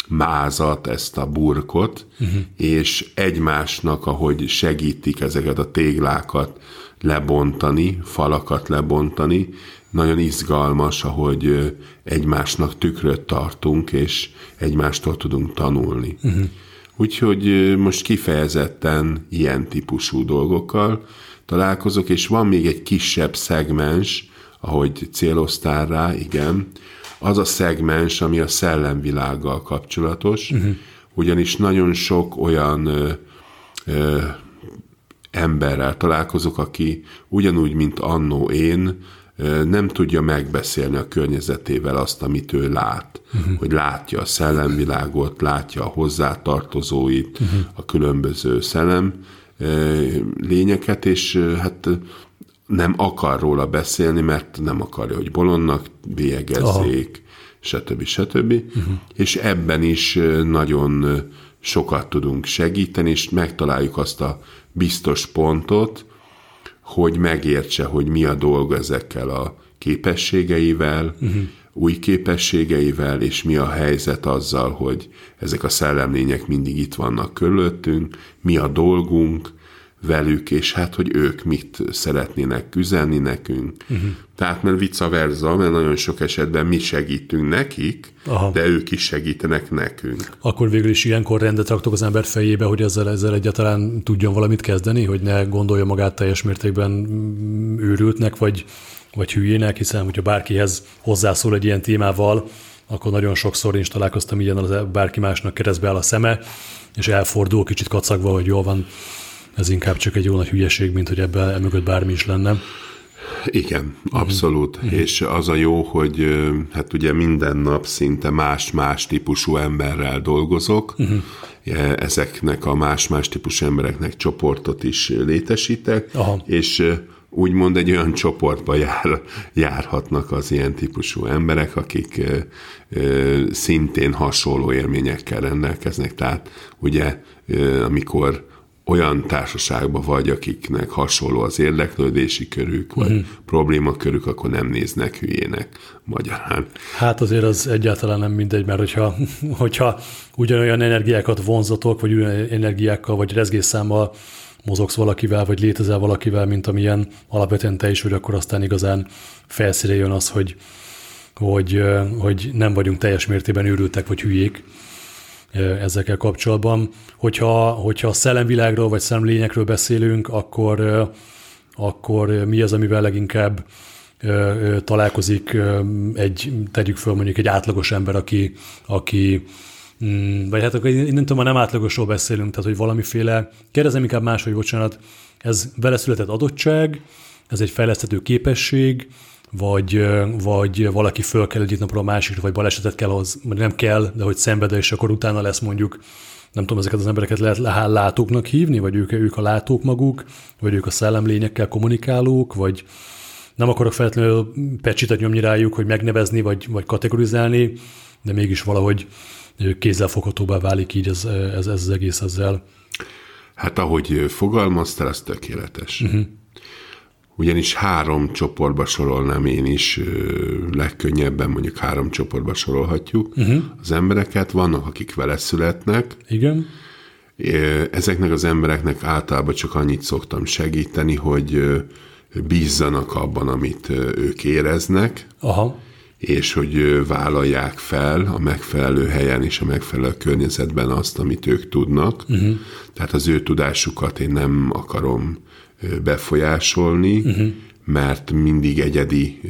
mázat, ezt a burkot, uh-huh. és egymásnak, ahogy segítik ezeket a téglákat lebontani, falakat lebontani, nagyon izgalmas, ahogy egymásnak tükröt tartunk, és egymástól tudunk tanulni. Uh-huh. Úgyhogy most kifejezetten ilyen típusú dolgokkal találkozok, és van még egy kisebb szegmens, ahogy céloztál rá, igen, az a szegmens, ami a szellemvilággal kapcsolatos, uh-huh. ugyanis nagyon sok olyan ö, ö, emberrel találkozok, aki ugyanúgy, mint annó én, nem tudja megbeszélni a környezetével azt, amit ő lát. Uh-huh. Hogy látja a szellemvilágot, látja a hozzátartozóit, uh-huh. a különböző szellem lényeket, és hát nem akar róla beszélni, mert nem akarja, hogy bolondnak bélyegezzék, stb. stb. Uh-huh. És ebben is nagyon sokat tudunk segíteni, és megtaláljuk azt a biztos pontot, hogy megértse, hogy mi a dolga ezekkel a képességeivel, uh-huh. új képességeivel, és mi a helyzet azzal, hogy ezek a szellemlények mindig itt vannak körülöttünk, mi a dolgunk velük, és hát, hogy ők mit szeretnének üzenni nekünk. Uh-huh. Tehát, mert vice versa, mert nagyon sok esetben mi segítünk nekik, Aha. de ők is segítenek nekünk. Akkor végül is ilyenkor rendet raktok az ember fejébe, hogy ezzel, ezzel egyáltalán tudjon valamit kezdeni, hogy ne gondolja magát teljes mértékben őrültnek, vagy vagy hülyének, hiszen hogyha bárkihez hozzászól egy ilyen témával, akkor nagyon sokszor én is találkoztam ilyen, bárki másnak keresztbe áll a szeme, és elfordul kicsit kacagva, hogy jól van, ez inkább csak egy jó nagy hülyeség, mint hogy ebben mögött bármi is lenne. Igen, abszolút. Uh-huh. És az a jó, hogy hát ugye minden nap szinte más-más típusú emberrel dolgozok. Uh-huh. Ezeknek a más-más típusú embereknek csoportot is létesítek, Aha. és úgymond egy olyan csoportba jár, járhatnak az ilyen típusú emberek, akik ö, ö, szintén hasonló élményekkel rendelkeznek. Tehát ugye, ö, amikor olyan társaságban vagy, akiknek hasonló az érdeklődési körük, vagy uh-huh. problémakörük, akkor nem néznek hülyének magyarán. Hát azért az egyáltalán nem mindegy, mert hogyha, <laughs> hogyha ugyanolyan energiákat vonzatok, vagy ugyanolyan energiákkal, vagy rezgésszámmal mozogsz valakivel, vagy létezel valakivel, mint amilyen alapvetően te is vagy, akkor aztán igazán felszíre jön az, hogy, hogy, hogy nem vagyunk teljes mértében őrültek, vagy hülyék ezekkel kapcsolatban. Hogyha, hogyha a szellemvilágról, vagy szellemlényekről beszélünk, akkor, akkor mi az, amivel leginkább találkozik egy, tegyük föl mondjuk egy átlagos ember, aki, aki Mm, vagy hát akkor tudom, ha nem átlagosról beszélünk, tehát hogy valamiféle, kérdezem inkább máshogy, bocsánat, ez vele született adottság, ez egy fejleszthető képesség, vagy, vagy valaki föl kell egyik napra a másikra, vagy balesetet kell az, nem kell, de hogy szenved, és akkor utána lesz mondjuk, nem tudom, ezeket az embereket lehet látóknak hívni, vagy ők, ők a látók maguk, vagy ők a szellemlényekkel kommunikálók, vagy nem akarok feltétlenül pecsitet nyomni rájuk, hogy megnevezni, vagy, vagy kategorizálni, de mégis valahogy kézzelfoghatóbbá válik így ez, ez, ez az egész ezzel. Hát ahogy fogalmaztál, ez tökéletes. Uh-huh. Ugyanis három csoportba sorolnám én is, legkönnyebben mondjuk három csoportba sorolhatjuk uh-huh. az embereket. Vannak, akik vele születnek. Igen. Ezeknek az embereknek általában csak annyit szoktam segíteni, hogy bízzanak abban, amit ők éreznek. Aha és hogy vállalják fel a megfelelő helyen és a megfelelő környezetben azt, amit ők tudnak. Uh-huh. Tehát az ő tudásukat én nem akarom befolyásolni, uh-huh. mert mindig egyedi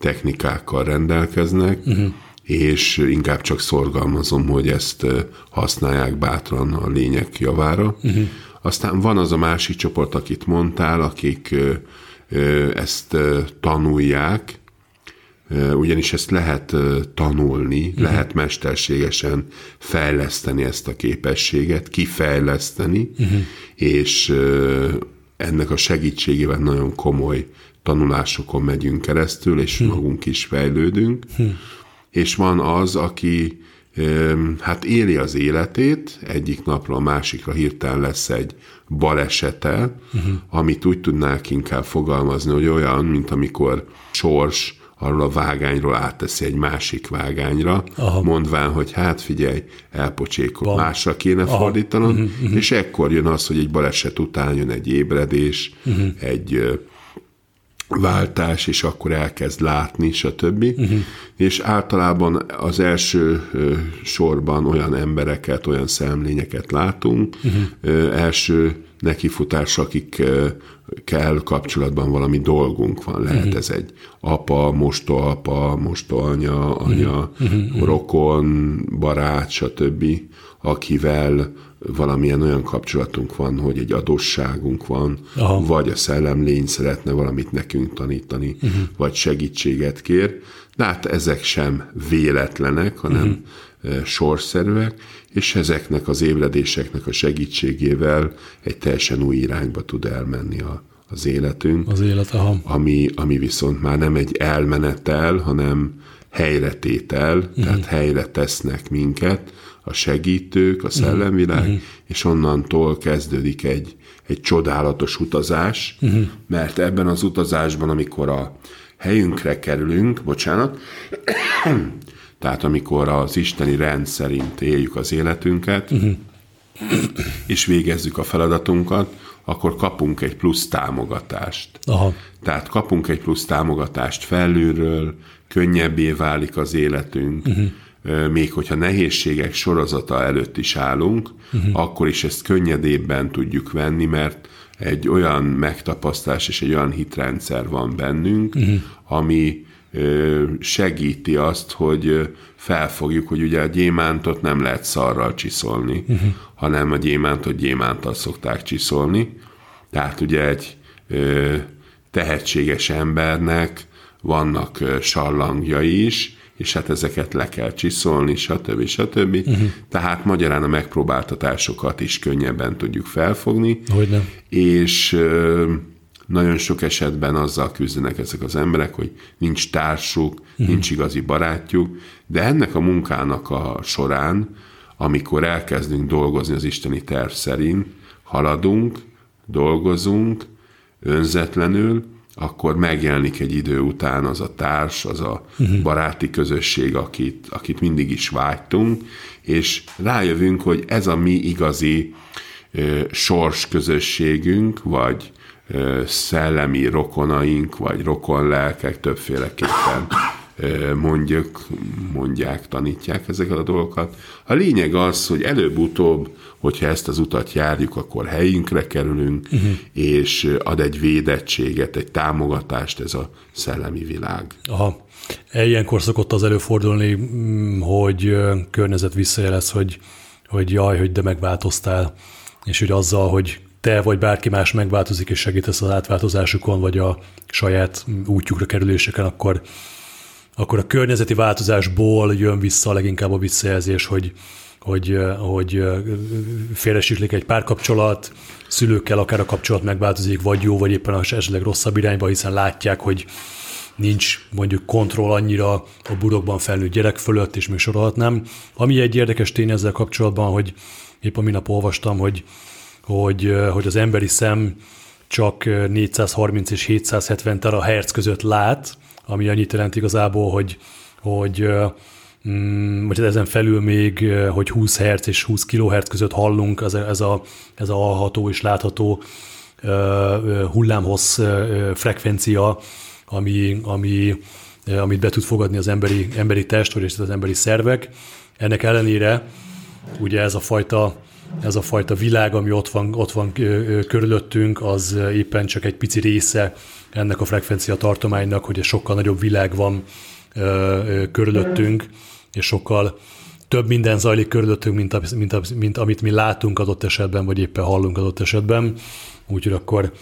technikákkal rendelkeznek, uh-huh. és inkább csak szorgalmazom, hogy ezt használják bátran a lények javára. Uh-huh. Aztán van az a másik csoport, akit mondtál, akik ezt tanulják, ugyanis ezt lehet tanulni, uh-huh. lehet mesterségesen fejleszteni ezt a képességet, kifejleszteni, uh-huh. és ennek a segítségével nagyon komoly tanulásokon megyünk keresztül, és uh-huh. magunk is fejlődünk. Uh-huh. És van az, aki hát éli az életét, egyik napra a másikra hirtelen lesz egy balesete, uh-huh. amit úgy tudnák inkább fogalmazni, hogy olyan, mint amikor sors arról a vágányról átteszi egy másik vágányra, Aha. mondván, hogy hát figyelj, elpocsékol, Van. másra kéne Aha. fordítanom, uh-huh, uh-huh. és ekkor jön az, hogy egy baleset után jön egy ébredés, uh-huh. egy váltás, és akkor elkezd látni, stb. Uh-huh. És általában az első sorban olyan embereket, olyan szemlényeket látunk, uh-huh. első nekifutás, akik kell kapcsolatban valami dolgunk van. Lehet uh-huh. ez egy apa, mostoapa, mostoanya, anya, uh-huh. rokon, barát, stb., akivel valamilyen olyan kapcsolatunk van, hogy egy adósságunk van, Aha. vagy a szellemlény szeretne valamit nekünk tanítani, uh-huh. vagy segítséget kér. De hát ezek sem véletlenek, hanem uh-huh. sorszerűek, és ezeknek az ébredéseknek a segítségével egy teljesen új irányba tud elmenni a, az életünk. Az élet, aha. Ami, ami viszont már nem egy elmenetel, hanem helyretétel, uh-huh. tehát helyre tesznek minket a segítők, a szellemvilág, uh-huh. és onnantól kezdődik egy, egy csodálatos utazás, uh-huh. mert ebben az utazásban, amikor a helyünkre kerülünk, bocsánat, <clears throat> tehát amikor az isteni rend szerint éljük az életünket, uh-huh. és végezzük a feladatunkat, akkor kapunk egy plusz támogatást. Aha. Tehát kapunk egy plusz támogatást felülről, könnyebbé válik az életünk, uh-huh. Még hogyha nehézségek sorozata előtt is állunk, uh-huh. akkor is ezt könnyedébben tudjuk venni, mert egy olyan megtapasztás és egy olyan hitrendszer van bennünk, uh-huh. ami segíti azt, hogy felfogjuk, hogy ugye a gyémántot nem lehet szarral csiszolni, uh-huh. hanem a gyémántot gyémántal szokták csiszolni. Tehát ugye egy tehetséges embernek vannak sallangjai is, és hát ezeket le kell csiszolni, stb. stb. Uh-huh. Tehát magyarán a megpróbáltatásokat is könnyebben tudjuk felfogni. Hogyne. És nagyon sok esetben azzal küzdenek ezek az emberek, hogy nincs társuk, uh-huh. nincs igazi barátjuk, de ennek a munkának a során, amikor elkezdünk dolgozni az isteni terv szerint, haladunk, dolgozunk, önzetlenül, akkor megjelenik egy idő után az a társ, az a uh-huh. baráti közösség, akit, akit mindig is vágytunk, és rájövünk, hogy ez a mi igazi ö, sors közösségünk, vagy ö, szellemi rokonaink, vagy rokonlelkek többféleképpen mondjuk, mondják, tanítják ezeket a dolgokat. A lényeg az, hogy előbb-utóbb, hogyha ezt az utat járjuk, akkor helyünkre kerülünk, uh-huh. és ad egy védettséget, egy támogatást ez a szellemi világ. Aha. Ilyenkor szokott az előfordulni, mm, hogy környezet visszajelez, hogy, hogy jaj, hogy de megváltoztál, és hogy azzal, hogy te vagy bárki más megváltozik és segítesz az átváltozásukon, vagy a saját útjukra kerüléseken, akkor akkor a környezeti változásból jön vissza leginkább a visszajelzés, hogy, hogy, hogy félresiklik egy párkapcsolat, szülőkkel akár a kapcsolat megváltozik, vagy jó, vagy éppen esetleg rosszabb irányba, hiszen látják, hogy nincs mondjuk kontroll annyira a burokban felnőtt gyerek fölött, és még sorolhatnám. Ami egy érdekes tény ezzel kapcsolatban, hogy épp a minap olvastam, hogy, hogy, hogy az emberi szem csak 430 és 770 terahertz között lát, ami annyit jelent igazából, hogy, hogy mm, vagy ezen felül még, hogy 20 Hz és 20 kHz között hallunk, ez a, ez a, ez a hallható és látható hullámhossz frekvencia, ami, ami, amit be tud fogadni az emberi, emberi test, vagy az emberi szervek. Ennek ellenére ugye ez a fajta ez a fajta világ, ami ott van, ott van körülöttünk, az éppen csak egy pici része ennek a frekvencia tartománynak, hogy egy sokkal nagyobb világ van körülöttünk, és sokkal több minden zajlik körülöttünk, mint, a, mint, a, mint amit mi látunk adott esetben, vagy éppen hallunk adott esetben. Úgyhogy akkor,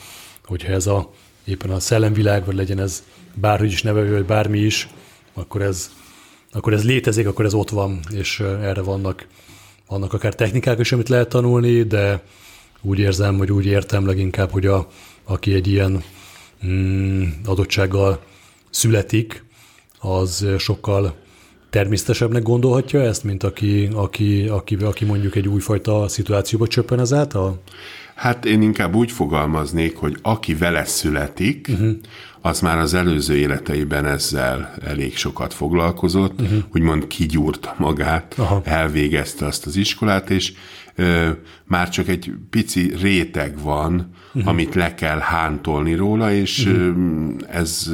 hogyha ez a, éppen a szellemvilág, vagy legyen ez bárhogy is neve, vagy bármi is, akkor ez, akkor ez létezik, akkor ez ott van, és erre vannak vannak akár technikák is, amit lehet tanulni, de úgy érzem, hogy úgy értem leginkább, hogy a, aki egy ilyen adottsággal születik, az sokkal természetesebbnek gondolhatja ezt, mint aki, aki, aki, aki mondjuk egy újfajta szituációba csöppen ezáltal? Hát én inkább úgy fogalmaznék, hogy aki vele születik, uh-huh. az már az előző életeiben ezzel elég sokat foglalkozott, uh-huh. úgymond kigyúrta magát, Aha. elvégezte azt az iskolát, és ö, már csak egy pici réteg van, uh-huh. amit le kell hántolni róla, és uh-huh. ez,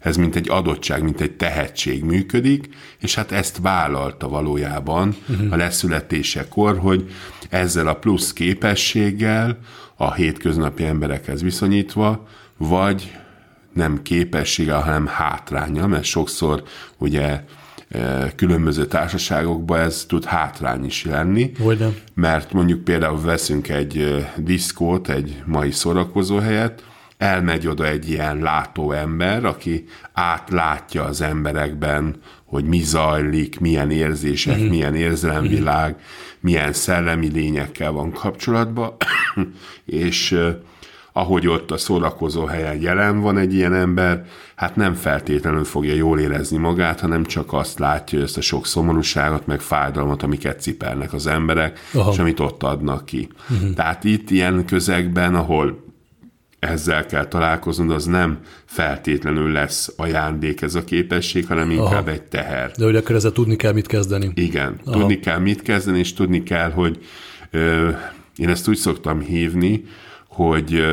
ez mint egy adottság, mint egy tehetség működik, és hát ezt vállalta valójában uh-huh. a leszületésekor, hogy ezzel a plusz képességgel a hétköznapi emberekhez viszonyítva, vagy nem képessége, hanem hátránya, mert sokszor ugye különböző társaságokban ez tud hátrány is lenni. Hogyne. Mert mondjuk például veszünk egy e, diszkót, egy mai helyet, elmegy oda egy ilyen látó ember, aki átlátja az emberekben, hogy mi zajlik, milyen érzések, mm-hmm. milyen érzelemvilág, mm-hmm. milyen szellemi lényekkel van kapcsolatban, <coughs> és ahogy ott a szórakozó helyen jelen van egy ilyen ember, hát nem feltétlenül fogja jól érezni magát, hanem csak azt látja, hogy ezt a sok szomorúságot, meg fájdalmat, amiket cipelnek az emberek, Aha. és amit ott adnak ki. Uh-huh. Tehát itt ilyen közegben, ahol ezzel kell találkoznod, az nem feltétlenül lesz ajándék ez a képesség, hanem inkább Aha. egy teher. De hogy akkor ezzel tudni kell mit kezdeni. Igen, Aha. tudni kell mit kezdeni, és tudni kell, hogy ö, én ezt úgy szoktam hívni, hogy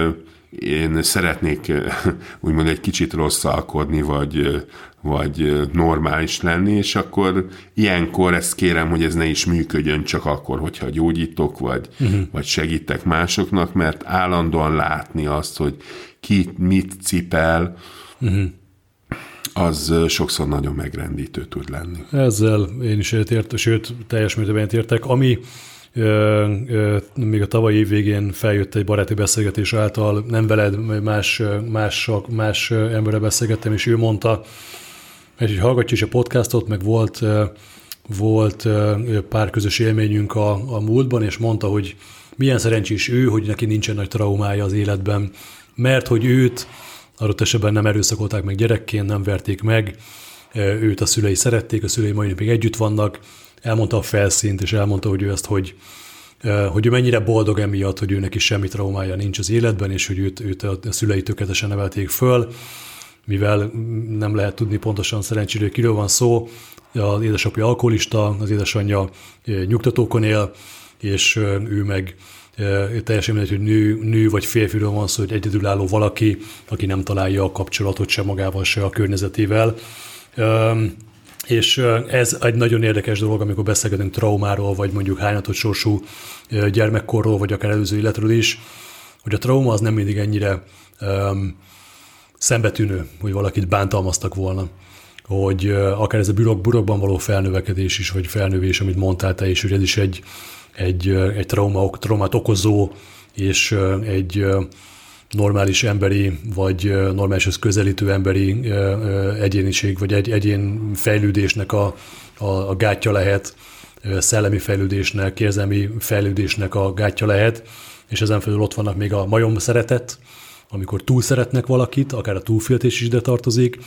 én szeretnék <laughs> úgymond egy kicsit rosszalkodni, vagy, vagy normális lenni, és akkor ilyenkor ezt kérem, hogy ez ne is működjön csak akkor, hogyha gyógyítok, vagy, uh-huh. vagy segítek másoknak, mert állandóan látni azt, hogy ki mit cipel, uh-huh az sokszor nagyon megrendítő tud lenni. Ezzel én is értek, sőt, teljes mértékben értek. Ami még a tavalyi év végén feljött egy baráti beszélgetés által, nem veled, más, más, más emberre beszélgettem, és ő mondta, hogy hallgatja is a podcastot, meg volt, volt pár közös élményünk a, a múltban, és mondta, hogy milyen szerencsés ő, hogy neki nincsen nagy traumája az életben, mert hogy őt adott esetben nem erőszakolták meg gyerekként, nem verték meg, őt a szülei szerették, a szülei mai napig együtt vannak, elmondta a felszínt, és elmondta, hogy ő ezt, hogy, hogy ő mennyire boldog emiatt, hogy őnek is semmi traumája nincs az életben, és hogy őt, őt a szülei tökéletesen nevelték föl, mivel nem lehet tudni pontosan szerencsére, kiről van szó, az édesapja alkoholista, az édesanyja nyugtatókon él, és ő meg teljesen mindegy, hogy nő, nő vagy férfiről van szó, hogy egyedülálló valaki, aki nem találja a kapcsolatot se magával, se a környezetével. És ez egy nagyon érdekes dolog, amikor beszélgetünk traumáról, vagy mondjuk hányatott sorsú gyermekkorról, vagy akár előző életről is, hogy a trauma az nem mindig ennyire um, szembetűnő, hogy valakit bántalmaztak volna. Hogy akár ez a burok, burokban való felnövekedés is, vagy felnövés, amit mondtál te is, hogy ez is egy, egy, egy trauma, traumát okozó és egy normális emberi, vagy normálishoz közelítő emberi egyéniség, vagy egy egyén fejlődésnek a, a, a gátja lehet, szellemi fejlődésnek, érzelmi fejlődésnek a gátja lehet, és ezen felül ott vannak még a majom szeretet, amikor túl szeretnek valakit, akár a túlféltés is ide tartozik,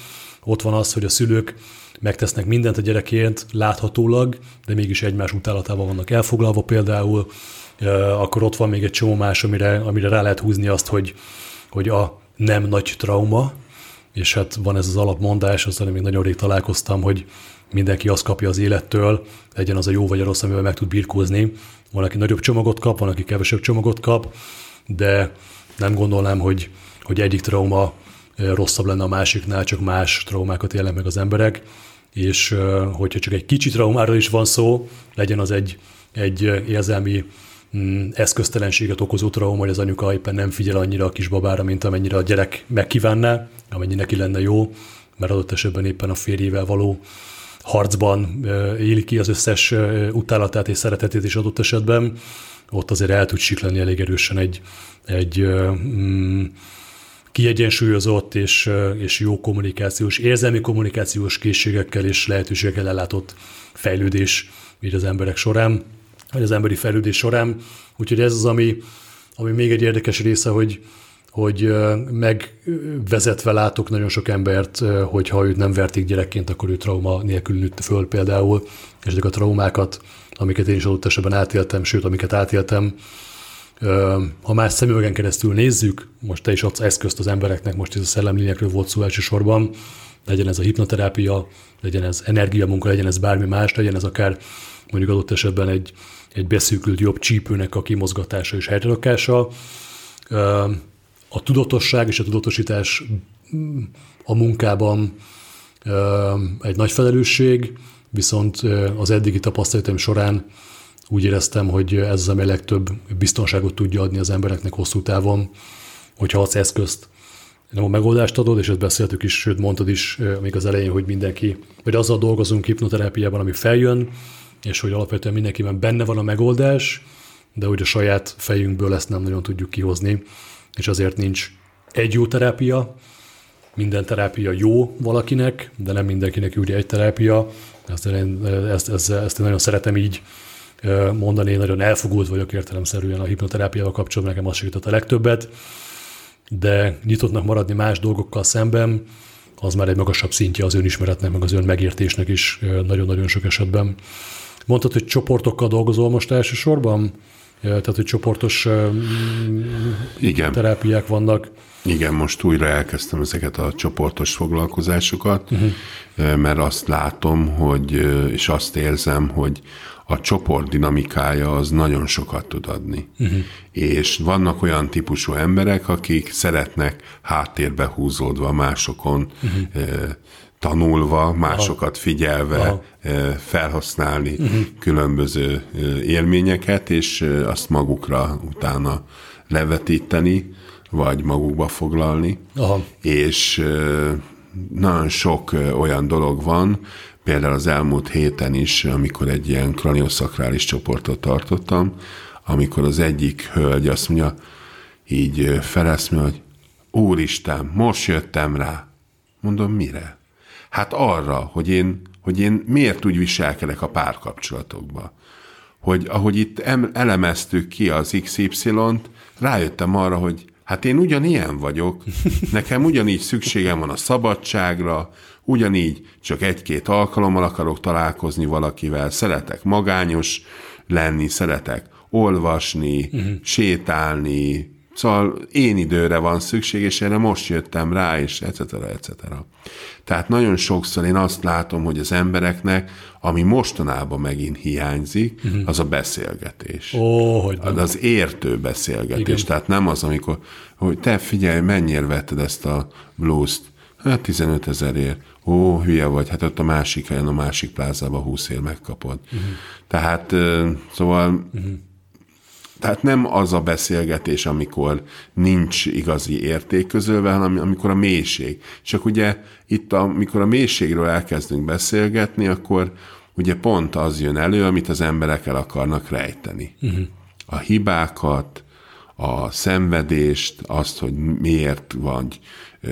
ott van az, hogy a szülők megtesznek mindent a gyerekért láthatólag, de mégis egymás utálatával vannak elfoglalva például, akkor ott van még egy csomó más, amire, amire rá lehet húzni azt, hogy, hogy a nem nagy trauma, és hát van ez az alapmondás, azzal még nagyon rég találkoztam, hogy mindenki azt kapja az élettől, legyen az a jó vagy a rossz, amivel meg tud birkózni. Van, aki nagyobb csomagot kap, van, aki kevesebb csomagot kap, de nem gondolnám, hogy, hogy egyik trauma rosszabb lenne a másiknál, csak más traumákat élnek meg az emberek, és hogyha csak egy kicsi traumáról is van szó, legyen az egy, egy érzelmi mm, eszköztelenséget okozó trauma, hogy az anyuka éppen nem figyel annyira a kisbabára, mint amennyire a gyerek megkívánná, amennyi neki lenne jó, mert adott esetben éppen a férjével való harcban éli ki az összes utálatát és szeretetét is adott esetben, ott azért el tud siklani elég erősen egy, egy mm, kiegyensúlyozott és, és jó kommunikációs, érzelmi kommunikációs készségekkel és lehetőségekkel ellátott fejlődés így az emberek során, vagy az emberi fejlődés során. Úgyhogy ez az, ami, ami még egy érdekes része, hogy, hogy megvezetve látok nagyon sok embert, hogy ha őt nem verték gyerekként, akkor ő trauma nélkül nőtt föl például, és ezek a traumákat, amiket én is adott esetben átéltem, sőt, amiket átéltem, ha más szemüvegen keresztül nézzük, most te is adsz eszközt az embereknek, most ez a szellemlényekről volt szó elsősorban, legyen ez a hipnoterápia, legyen ez energiamunka, legyen ez bármi más, legyen ez akár mondjuk adott esetben egy, egy beszűkült jobb csípőnek a kimozgatása és helyreakása. A tudatosság és a tudatosítás a munkában egy nagy felelősség, viszont az eddigi tapasztalatom során úgy éreztem, hogy ez az, ami a legtöbb biztonságot tudja adni az embereknek hosszú távon, hogyha az eszközt nem a megoldást adod, és ezt beszéltük is, sőt mondtad is még az elején, hogy mindenki, vagy azzal dolgozunk hipnoterápiában, ami feljön, és hogy alapvetően mindenkiben benne van a megoldás, de hogy a saját fejünkből ezt nem nagyon tudjuk kihozni, és azért nincs egy jó terápia, minden terápia jó valakinek, de nem mindenkinek ugye egy terápia. Ezt, ezt, ezt, ezt én nagyon szeretem így mondani, én nagyon elfogult vagyok értelemszerűen a hipnoterápiával kapcsolatban, nekem az segített a legtöbbet, de nyitottnak maradni más dolgokkal szemben, az már egy magasabb szintje az önismeretnek, meg az ön megértésnek is nagyon-nagyon sok esetben. Mondtad, hogy csoportokkal dolgozol most elsősorban? Tehát, hogy csoportos Igen. terápiák vannak. Igen, most újra elkezdtem ezeket a csoportos foglalkozásokat, uh-huh. mert azt látom, hogy, és azt érzem, hogy a csoport dinamikája az nagyon sokat tud adni. Uh-huh. És vannak olyan típusú emberek, akik szeretnek háttérbe húzódva másokon uh-huh. Tanulva, másokat figyelve Aha. felhasználni uh-huh. különböző élményeket, és azt magukra utána levetíteni, vagy magukba foglalni. Aha. És nagyon sok olyan dolog van, például az elmúlt héten is, amikor egy ilyen kranioszakrális csoportot tartottam, amikor az egyik hölgy azt mondja, így feleszmű, hogy Úristen, most jöttem rá. Mondom, mire? Hát arra, hogy én, hogy én miért úgy viselkedek a párkapcsolatokba. Hogy ahogy itt elemeztük ki az XY-t, rájöttem arra, hogy hát én ugyanilyen vagyok, nekem ugyanígy szükségem van a szabadságra, ugyanígy csak egy-két alkalommal akarok találkozni valakivel, szeretek magányos lenni, szeretek olvasni, uh-huh. sétálni, Szóval én időre van szükség, és erre most jöttem rá, és etc. etc. Tehát nagyon sokszor én azt látom, hogy az embereknek, ami mostanában megint hiányzik, uh-huh. az a beszélgetés. Ó, hogy nem. Az értő beszélgetés. Igen. Tehát nem az, amikor, hogy te figyelj, mennyire vetted ezt a blues-t? Hát 15 ezerért. Ó, hülye vagy, hát ott a másik helyen, a másik plázában 20 ér megkapod. Uh-huh. Tehát, szóval uh-huh tehát nem az a beszélgetés, amikor nincs igazi érték közölve, hanem amikor a mélység. Csak ugye itt, amikor a mélységről elkezdünk beszélgetni, akkor ugye pont az jön elő, amit az emberek el akarnak rejteni. Uh-huh. A hibákat, a szenvedést, azt, hogy miért vagy ö,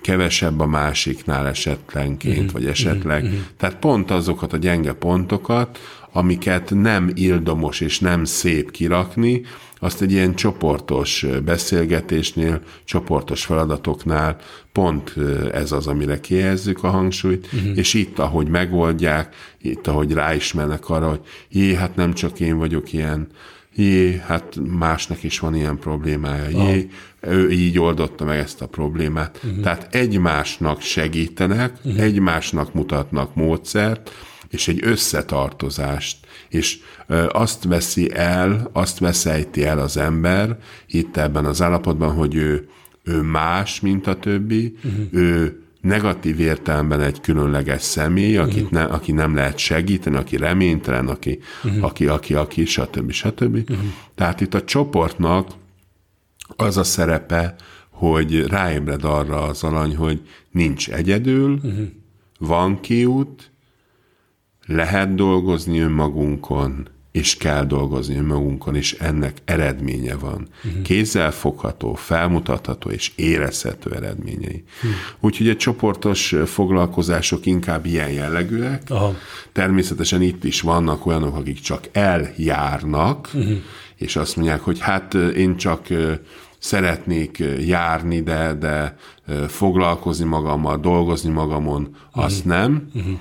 kevesebb a másiknál esetlenként, uh-huh. vagy esetleg. Uh-huh. Tehát pont azokat a gyenge pontokat, amiket nem ildomos és nem szép kirakni, azt egy ilyen csoportos beszélgetésnél, csoportos feladatoknál pont ez az, amire kihelyezzük a hangsúlyt, uh-huh. és itt, ahogy megoldják, itt, ahogy ráismernek arra, hogy jé, hát nem csak én vagyok ilyen, jé, hát másnak is van ilyen problémája, jé, ah. ő így oldotta meg ezt a problémát. Uh-huh. Tehát egymásnak segítenek, uh-huh. egymásnak mutatnak módszert, és egy összetartozást, és azt veszi el, azt veszejti el az ember itt ebben az állapotban, hogy ő, ő más, mint a többi, uh-huh. ő negatív értelemben egy különleges személy, akit uh-huh. ne, aki nem lehet segíteni, aki reménytelen, aki, uh-huh. aki, aki, aki, stb. stb. Uh-huh. Tehát itt a csoportnak az a szerepe, hogy ráébred arra az alany, hogy nincs egyedül, uh-huh. van kiút, lehet dolgozni önmagunkon, és kell dolgozni önmagunkon, és ennek eredménye van. Uh-huh. Kézzel fogható, felmutatható és érezhető eredményei. Uh-huh. Úgyhogy a csoportos foglalkozások inkább ilyen jellegűek. Aha. Természetesen itt is vannak olyanok, akik csak eljárnak, uh-huh. és azt mondják, hogy hát én csak szeretnék járni, de, de foglalkozni magammal, dolgozni magamon, azt uh-huh. nem. Uh-huh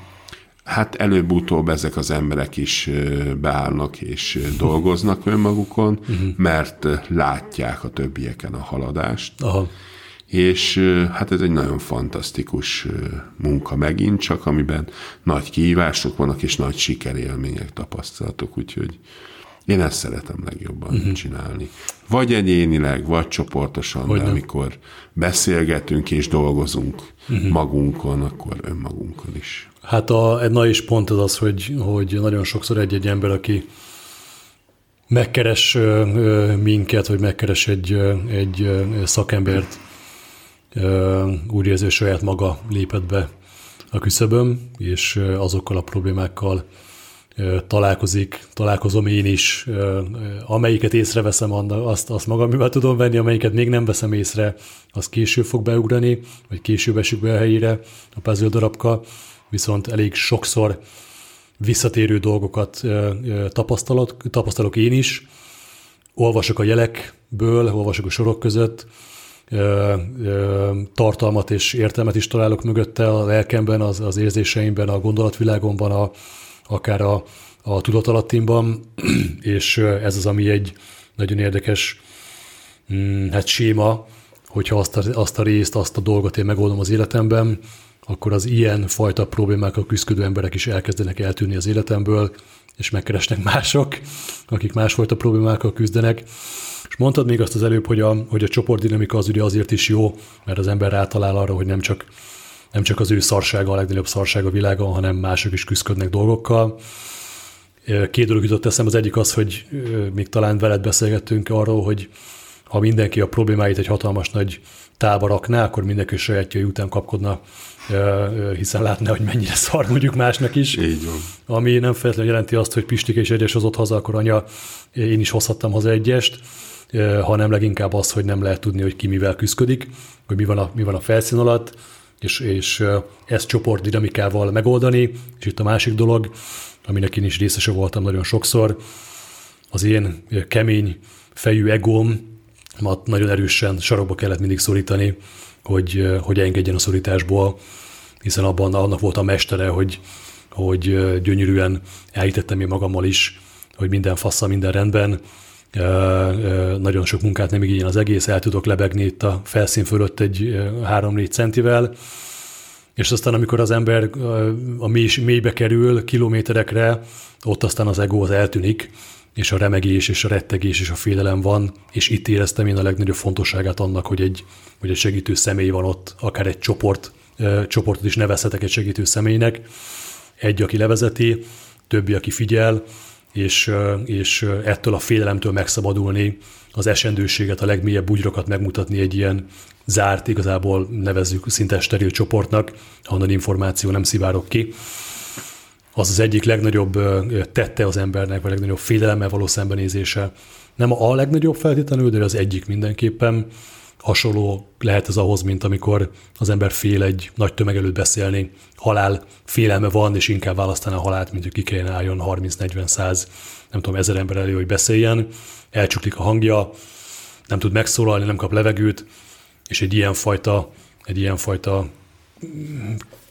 hát előbb-utóbb ezek az emberek is beállnak és dolgoznak önmagukon, uh-huh. mert látják a többieken a haladást. Aha. És hát ez egy nagyon fantasztikus munka megint csak, amiben nagy kihívások vannak, és nagy sikerélmények, tapasztalatok, úgyhogy én ezt szeretem legjobban uh-huh. csinálni. Vagy egyénileg, vagy csoportosan, Hogy de amikor beszélgetünk és dolgozunk uh-huh. magunkon, akkor önmagunkon is. Hát a, na is pont ez az, hogy, hogy nagyon sokszor egy-egy ember, aki megkeres minket, vagy megkeres egy, egy szakembert, úgy érzi, hogy saját maga lépett be a küszöböm, és azokkal a problémákkal találkozik, találkozom én is, amelyiket észreveszem, azt, azt magam tudom venni, amelyiket még nem veszem észre, az később fog beugrani, vagy később esik be a helyére a puzzle darabka, viszont elég sokszor visszatérő dolgokat tapasztalok, tapasztalok én is, olvasok a jelekből, olvasok a sorok között, tartalmat és értelmet is találok mögötte a lelkemben, az, az érzéseimben, a gondolatvilágomban, a, akár a, a tudatalattimban, <clears throat> és ez az, ami egy nagyon érdekes mm, hát séma, hogyha azt a, azt a részt, azt a dolgot én megoldom az életemben, akkor az ilyen fajta problémákkal küzdő emberek is elkezdenek eltűnni az életemből, és megkeresnek mások, akik másfajta problémákkal küzdenek. És mondtad még azt az előbb, hogy a, hogy a csoportdinamika az ugye azért is jó, mert az ember rátalál arra, hogy nem csak nem csak az ő szarsága a legnagyobb szarság a világon, hanem mások is küzdködnek dolgokkal. Két dolog jutott eszem, az egyik az, hogy még talán veled beszélgettünk arról, hogy ha mindenki a problémáit egy hatalmas nagy tálba rakná, akkor mindenki sajátjai után kapkodna, hiszen látná, hogy mennyire szar mondjuk másnak is. Így van. Ami nem feltétlenül jelenti azt, hogy Pistike is egyes hozott haza, akkor anya, én is hozhattam haza egyest, hanem leginkább az, hogy nem lehet tudni, hogy ki mivel küzdik, hogy mi van a, mi van a felszín alatt, és, és ezt csoport dinamikával megoldani. És itt a másik dolog, aminek én is részese voltam nagyon sokszor, az én kemény fejű egóm, nagyon erősen sarokba kellett mindig szorítani, hogy, hogy engedjen a szorításból, hiszen abban annak volt a mestere, hogy, hogy gyönyörűen elhitettem én magammal is, hogy minden fassa, minden rendben, nagyon sok munkát nem igényel az egész, el tudok lebegni itt a felszín fölött egy 3-4 centivel, és aztán amikor az ember a mély, mélybe kerül kilométerekre, ott aztán az ego az eltűnik, és a remegés, és a rettegés, és a félelem van, és itt éreztem én a legnagyobb fontosságát annak, hogy egy, hogy egy segítő személy van ott, akár egy csoport, csoportot is nevezhetek egy segítő személynek, egy, aki levezeti, többi, aki figyel, és, és ettől a félelemtől megszabadulni, az esendőséget, a legmélyebb bugyrokat megmutatni egy ilyen zárt, igazából nevezzük szinte steril csoportnak, ahonnan információ nem szivárok ki. Az az egyik legnagyobb tette az embernek, vagy legnagyobb félelemmel való szembenézése. Nem a legnagyobb feltétlenül, de az egyik mindenképpen. Hasonló lehet ez ahhoz, mint amikor az ember fél egy nagy tömeg előtt beszélni, halál félelme van, és inkább választaná a halált, mint hogy ki kellene álljon 30-40-100, nem tudom, ezer ember elő, hogy beszéljen, elcsuklik a hangja, nem tud megszólalni, nem kap levegőt, és egy ilyenfajta, egy ilyenfajta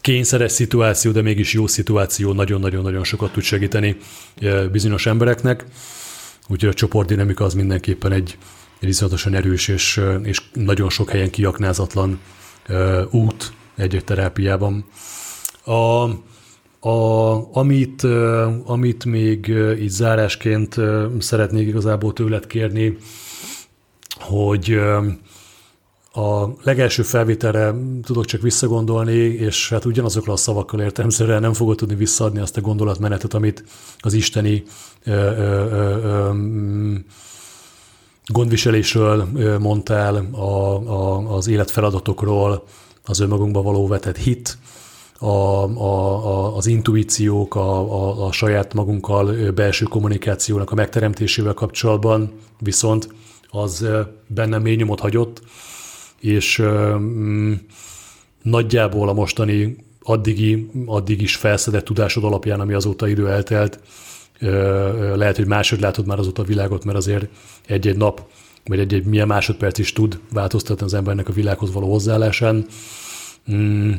kényszeres szituáció, de mégis jó szituáció nagyon-nagyon-nagyon sokat tud segíteni eh, bizonyos embereknek. Úgyhogy a csoportdinamika az mindenképpen egy, egy erős és, és nagyon sok helyen kiaknázatlan út egy-egy terápiában. A, a, amit, amit még így zárásként szeretnék igazából tőled kérni, hogy a legelső felvételre tudok csak visszagondolni, és hát ugyanazokra a szavakkal értelmszerűen nem fogod tudni visszaadni azt a gondolatmenetet, amit az isteni ö, ö, ö, gondviselésről mondtál, a, a, az életfeladatokról, az önmagunkba való vetett hit, a, a, a, az intuíciók, a, a, a saját magunkkal belső kommunikációnak a megteremtésével kapcsolatban, viszont az bennem mély nyomot hagyott, és mm, nagyjából a mostani addigi, addig is felszedett tudásod alapján, ami azóta idő eltelt, lehet, hogy máshogy látod már azóta a világot, mert azért egy-egy nap, vagy egy-egy milyen másodperc is tud változtatni az embernek a világhoz való hozzáállásán. Mm,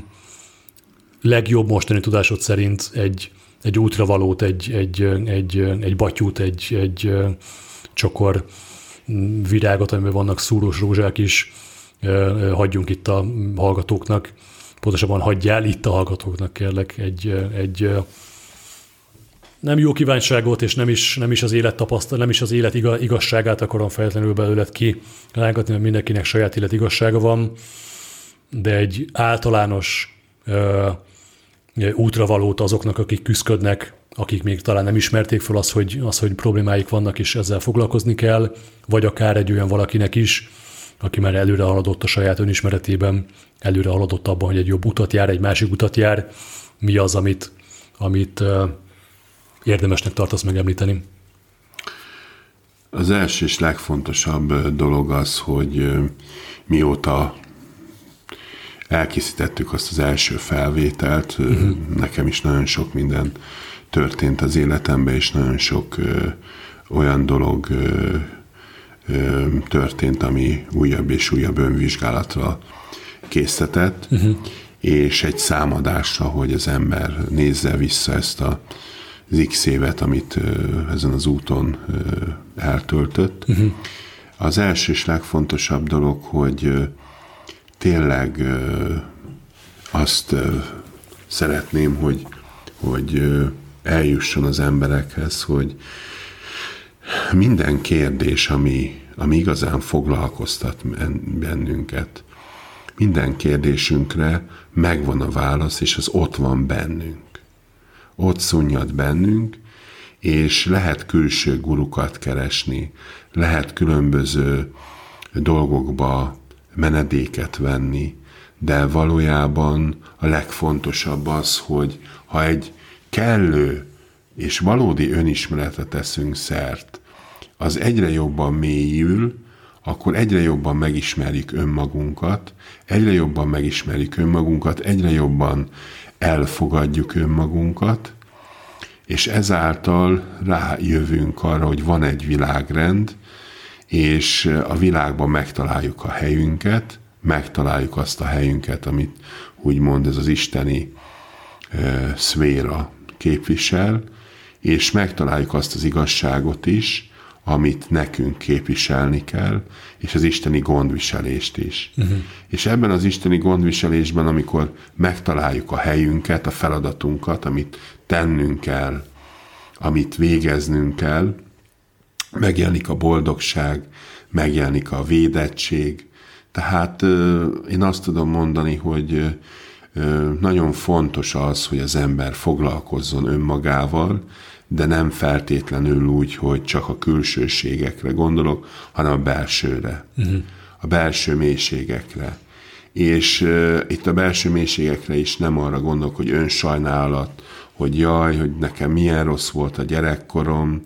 legjobb mostani tudásod szerint egy, egy útravalót, egy, egy, egy, egy batyút, egy, egy csokor mm, virágot, amiben vannak szúrós rózsák is, hagyjunk itt a hallgatóknak, pontosabban hagyjál itt a hallgatóknak kérlek egy, egy nem jó kívánságot, és nem is, nem is az élet tapasztal, nem is az élet igazságát akarom feltétlenül belőled ki rángatni, mert mindenkinek saját élet igazsága van, de egy általános ö, útravalót azoknak, akik küzdködnek, akik még talán nem ismerték fel azt, hogy, az, hogy problémáik vannak, és ezzel foglalkozni kell, vagy akár egy olyan valakinek is, aki már előre haladott a saját önismeretében, előre haladott abban, hogy egy jobb utat jár, egy másik utat jár, mi az, amit, amit érdemesnek tartasz megemlíteni? Az első és legfontosabb dolog az, hogy mióta elkészítettük azt az első felvételt, uh-huh. nekem is nagyon sok minden történt az életemben, és nagyon sok ö, olyan dolog ö, történt, ami újabb és újabb önvizsgálatra készített, uh-huh. és egy számadásra, hogy az ember nézze vissza ezt a az x évet, amit ezen az úton eltöltött. Uh-huh. Az első és legfontosabb dolog, hogy tényleg azt szeretném, hogy, hogy eljusson az emberekhez, hogy minden kérdés, ami, ami igazán foglalkoztat bennünket, minden kérdésünkre megvan a válasz, és az ott van bennünk. Ott szunnyad bennünk, és lehet külső gurukat keresni, lehet különböző dolgokba menedéket venni, de valójában a legfontosabb az, hogy ha egy kellő és valódi önismeretre teszünk szert, az egyre jobban mélyül, akkor egyre jobban megismerjük önmagunkat, egyre jobban megismerjük önmagunkat, egyre jobban elfogadjuk önmagunkat, és ezáltal rájövünk arra, hogy van egy világrend, és a világban megtaláljuk a helyünket, megtaláljuk azt a helyünket, amit úgymond ez az isteni e, szféra képvisel, és megtaláljuk azt az igazságot is, amit nekünk képviselni kell, és az isteni gondviselést is. Uh-huh. És ebben az isteni gondviselésben, amikor megtaláljuk a helyünket, a feladatunkat, amit tennünk kell, amit végeznünk kell, megjelenik a boldogság, megjelenik a védettség. Tehát én azt tudom mondani, hogy nagyon fontos az, hogy az ember foglalkozzon önmagával, de nem feltétlenül úgy, hogy csak a külsőségekre gondolok, hanem a belsőre, uh-huh. a belső mélységekre. És uh, itt a belső mélységekre is nem arra gondolok, hogy önsajnálat, hogy jaj, hogy nekem milyen rossz volt a gyerekkorom.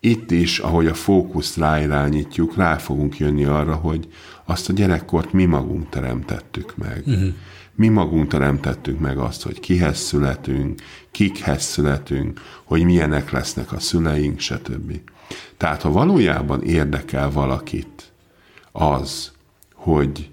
Itt is, ahogy a fókuszt ráirányítjuk, rá fogunk jönni arra, hogy azt a gyerekkort mi magunk teremtettük meg. Uh-huh. Mi magunk teremtettük meg azt, hogy kihez születünk, kikhez születünk, hogy milyenek lesznek a szüleink, stb. Tehát, ha valójában érdekel valakit az, hogy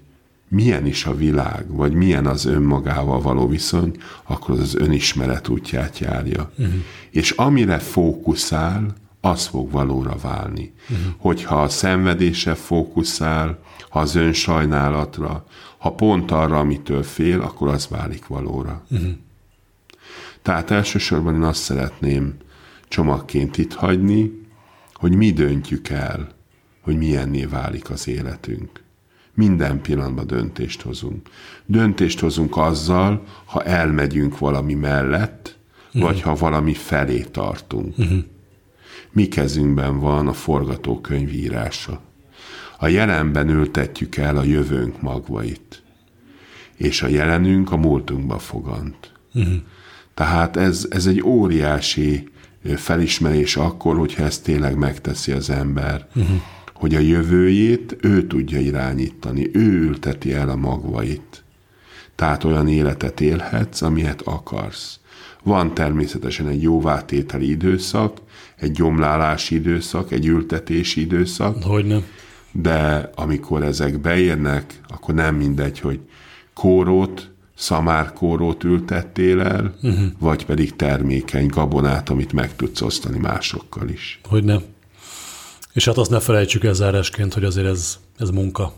milyen is a világ, vagy milyen az önmagával való viszony, akkor az önismeret útját járja. Uh-huh. És amire fókuszál, az fog valóra válni. Uh-huh. Hogyha a szenvedése fókuszál, ha az önsajnálatra, ha pont arra, amitől fél, akkor az válik valóra. Uh-huh. Tehát elsősorban én azt szeretném csomagként itt hagyni, hogy mi döntjük el, hogy milyenné válik az életünk. Minden pillanatban döntést hozunk. Döntést hozunk azzal, ha elmegyünk valami mellett, uh-huh. vagy ha valami felé tartunk. Uh-huh. Mi kezünkben van a forgatókönyv írása. A jelenben ültetjük el a jövőnk magvait, és a jelenünk a múltunkba fogant. Uh-huh. Tehát ez, ez egy óriási felismerés akkor, hogyha ezt tényleg megteszi az ember. Uh-huh hogy a jövőjét ő tudja irányítani, ő ülteti el a magvait. Tehát olyan életet élhetsz, amilyet akarsz. Van természetesen egy jóvátételi időszak, egy gyomlálási időszak, egy ültetési időszak. Hogy nem. De amikor ezek beérnek, akkor nem mindegy, hogy kórót, szamárkórót ültettél el, uh-huh. vagy pedig termékeny gabonát, amit meg tudsz osztani másokkal is. Hogy nem. És hát azt ne felejtsük el zárásként, hogy azért ez, ez munka.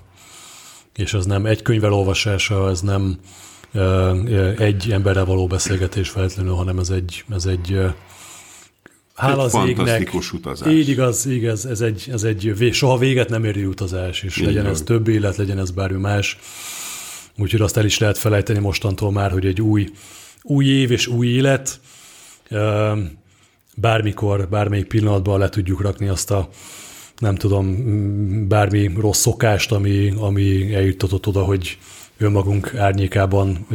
És ez nem egy könyvvel olvasása, ez nem egy emberrel való beszélgetés feltétlenül, hanem ez egy, ez egy hála az égnek. utazás. Így igaz, igaz, ez egy, ez egy soha véget nem érő utazás, és Így legyen van. ez több élet, legyen ez bármi más. Úgyhogy azt el is lehet felejteni mostantól már, hogy egy új, új év és új élet, bármikor, bármelyik pillanatban le tudjuk rakni azt a nem tudom, bármi rossz szokást, ami, ami eljuttatott oda, hogy önmagunk árnyékában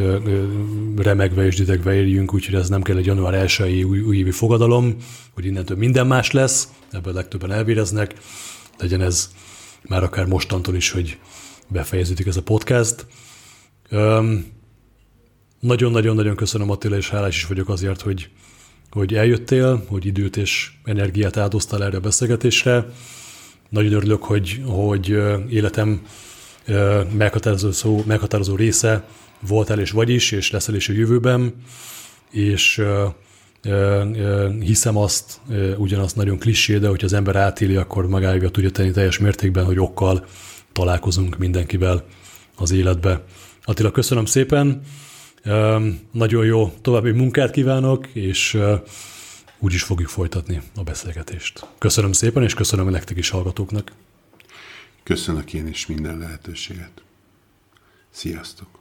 remegve és didegve éljünk, úgyhogy ez nem kell egy január 1 új, újévi fogadalom, hogy innentől minden más lesz, ebből legtöbben elvéreznek, legyen ez már akár mostantól is, hogy befejeződik ez a podcast. Nagyon-nagyon-nagyon köszönöm Attila, és hálás is vagyok azért, hogy, hogy eljöttél, hogy időt és energiát áldoztál erre a beszélgetésre. Nagyon örülök, hogy, hogy életem meghatározó, szó, meghatározó része voltál és vagy is, és leszel is a jövőben, és hiszem azt, ugyanazt nagyon klisé, de hogy az ember átéli, akkor magáévja tudja tenni teljes mértékben, hogy okkal találkozunk mindenkivel az életbe. Attila, köszönöm szépen, nagyon jó további munkát kívánok, és úgy is fogjuk folytatni a beszélgetést. Köszönöm szépen, és köszönöm nektek is hallgatóknak. Köszönök én is minden lehetőséget. Sziasztok!